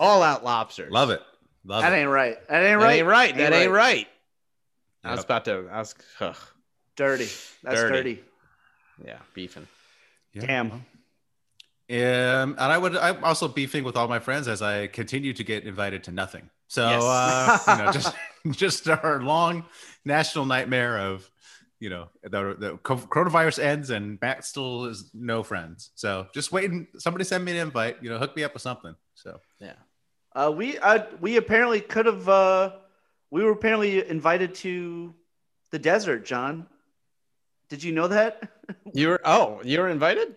All out lobster. Love it. Love that it. ain't right. That ain't right. That right. ain't right. That ain't right. I was about to. I was. Ugh. Dirty. That's Dirty. dirty. Yeah, beefing. Yeah. Damn. Um, and I would. I'm also beefing with all my friends as I continue to get invited to nothing. So Yes. uh, you know, just just our long national nightmare of, you know, the, the coronavirus ends and Matt still is no friends. So just waiting. Somebody send me an invite. You know, hook me up with something. So Yeah. Uh, we uh, we apparently could have. Uh, we were apparently invited to the desert, John. Did you know that? You were. Oh, you were invited.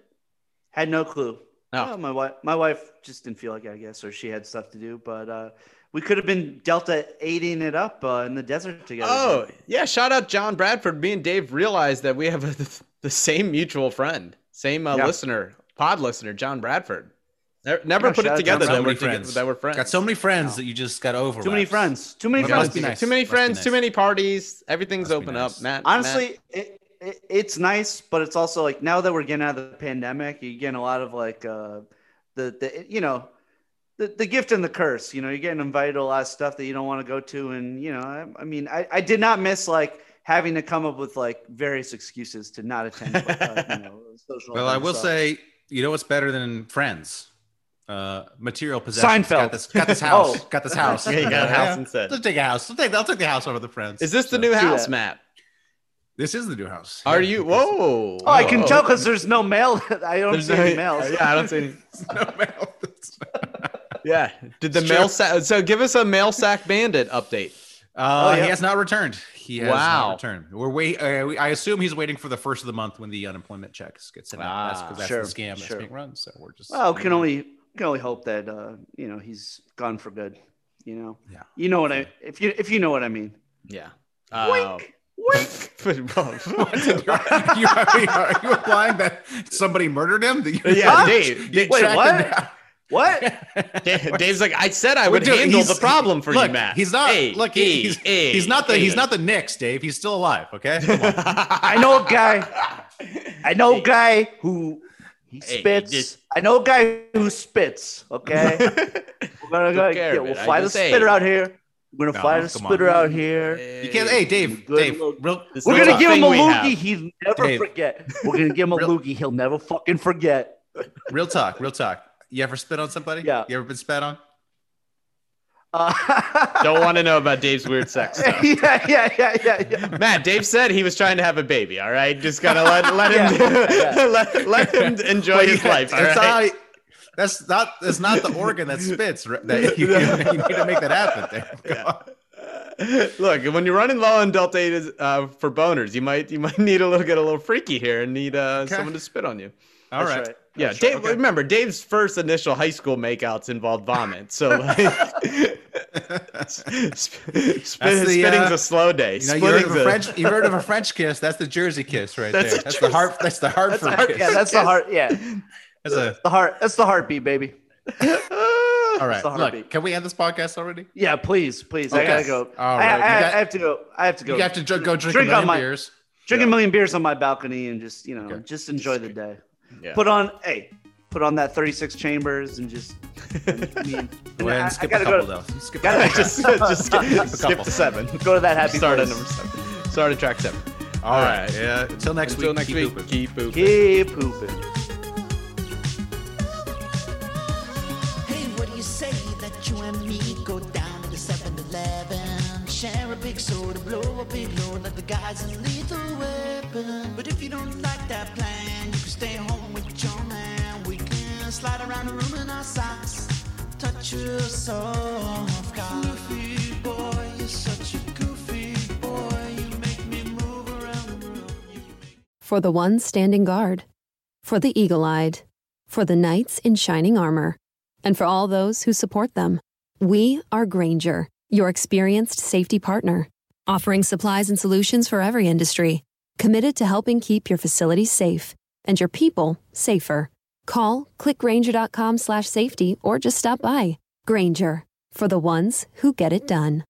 Had no clue. Oh. Oh, my wife. My wife just didn't feel like it, I guess, or she had stuff to do. But uh, we could have been Delta aiding it up uh, in the desert together. Oh, yeah. Shout out John Bradford. Me and Dave realized that we have a, the same mutual friend, same uh, Yeah. listener, pod listener, John Bradford. Never, never Yeah, put it together John. that we're, many together, friends. that we're friends. got so many friends that you just got over. too many friends. Too many friends. be nice. Too many friends, nice. too many parties. Everything's Must open nice. up. Matt. Honestly, it, it, it's nice, but it's also like now that we're getting out of the pandemic, you're getting a lot of like uh, the the you know the, the gift and the curse. You know, you're getting invited to a lot of stuff that you don't want to go to, and you know, I, I mean, I, I did not miss like having to come up with like various excuses to not attend. Uh, you know, social. Well, I will so. say, you know what's better than friends? Uh, material possessions. Seinfeld. Got this, got this house. Oh. Got this house. Yeah, you got a house instead. Let's take a house. I'll take, I'll take the house over the friends. is this the new house, that. Matt? This is the new house. Are Yeah, you? Whoa. Oh, I can whoa. tell because there's no mail. I don't There's see no- any mails. Yeah, I don't see any. no mail. Yeah. Did the It's mail sack? So give us a mail sack bandit update. Uh, Oh, yeah. He has not returned. He has Wow. not returned. We're wait. Uh, we- I assume he's waiting for the first of the month when the unemployment checks get sent out. That's Ah, because that's sure, the scam that's being run. So we're just. Well, we can only can only hope that uh, you know he's gone for good. You know. Yeah. You know what I if you if you know what I mean. Yeah. Wink. Wink. Uh, you, are, you, are you implying that somebody murdered him? Yeah, Dave. Dave Wait, what? Him down? What? Dave's like, I said I would Dude, handle he's- the problem for look, you, Matt. He's not. Hey, look, hey, he's, hey, he's not the. He's not the Knicks, Dave. He's still alive. Okay. I know a guy. I know a guy who he Hey, spits. just- I know a guy who spits. Okay. We're gonna go. Took care Yeah, of we'll it. Fly the say- spitter out here. We're gonna No, fly the come on. spitter out here. You can't. Hey, Dave. Good Dave. look. Real, We're gonna give him a thing loogie. He'll never Dave. forget. We're gonna give him a Real- loogie. He'll never fucking forget. real talk. Real talk. You ever spit on somebody? Yeah. You ever been spat on? Uh, Don't want to know about Dave's weird sex stuff. yeah, yeah, yeah, yeah, yeah. Matt, Dave said he was trying to have a baby. All right, just gotta let let him Yeah, yeah. let, let him enjoy Well, his yeah, life. All not- that's not. That's not the organ that spits. That you, you need to make that happen. Dave. Come on. Look, when you're running low on delta eight uh, for boners, you might you might need a little get a little freaky here and need uh, Okay. someone to spit on you. All That's right. right. Yeah, That's Dave. right. Okay. Remember, Dave's first initial high school makeouts involved vomit. So, like, sp- sp- the, spitting's uh, a slow day. You know, you heard of a a- French. You heard of a French kiss? That's the Jersey kiss, right That's there. a That's the heart. That's the That's Hartford the heart, kiss. yeah, that's the heart. Yeah, That's a. the heart. That's the heartbeat, baby. All right. the heartbeat. Look, can we end this podcast already? Yeah, please, please. I gotta go. All I. I, You I have to go. I have to go. You have to dr- go drink, Drink a million my- beers. drink a million beers on my balcony and just you know Okay. just enjoy the day. Yeah. Put on hey, put on that 36 chambers and just. I mean, Go ahead I- I and skip a gotta couple go, though. Skip gotta- just just skip, skip couple. to seven. Go to that happy Start at number seven. Start at track seven. All right. Yeah. Until next Until week. next keep week, pooping. keep pooping. Keep pooping. Hey, what do you say that you and me go down to the 7 Eleven? share a big soda, blow a big load like the guys in Lethal Weapon. But if you don't like that plan, you can stay home with your man. We can slide around the room in our socks, touch your. Goofy boy, you're such a goofy boy. You make me move around the room. Make For the ones standing guard, for the eagle eyed, for the knights in shining armor, and for all those who support them. We are Grainger, your experienced safety partner, offering supplies and solutions for every industry, committed to helping keep your facilities safe and your people safer. Call clickgrainger.com slash safety or just stop by. Grainger, for the ones who get it done.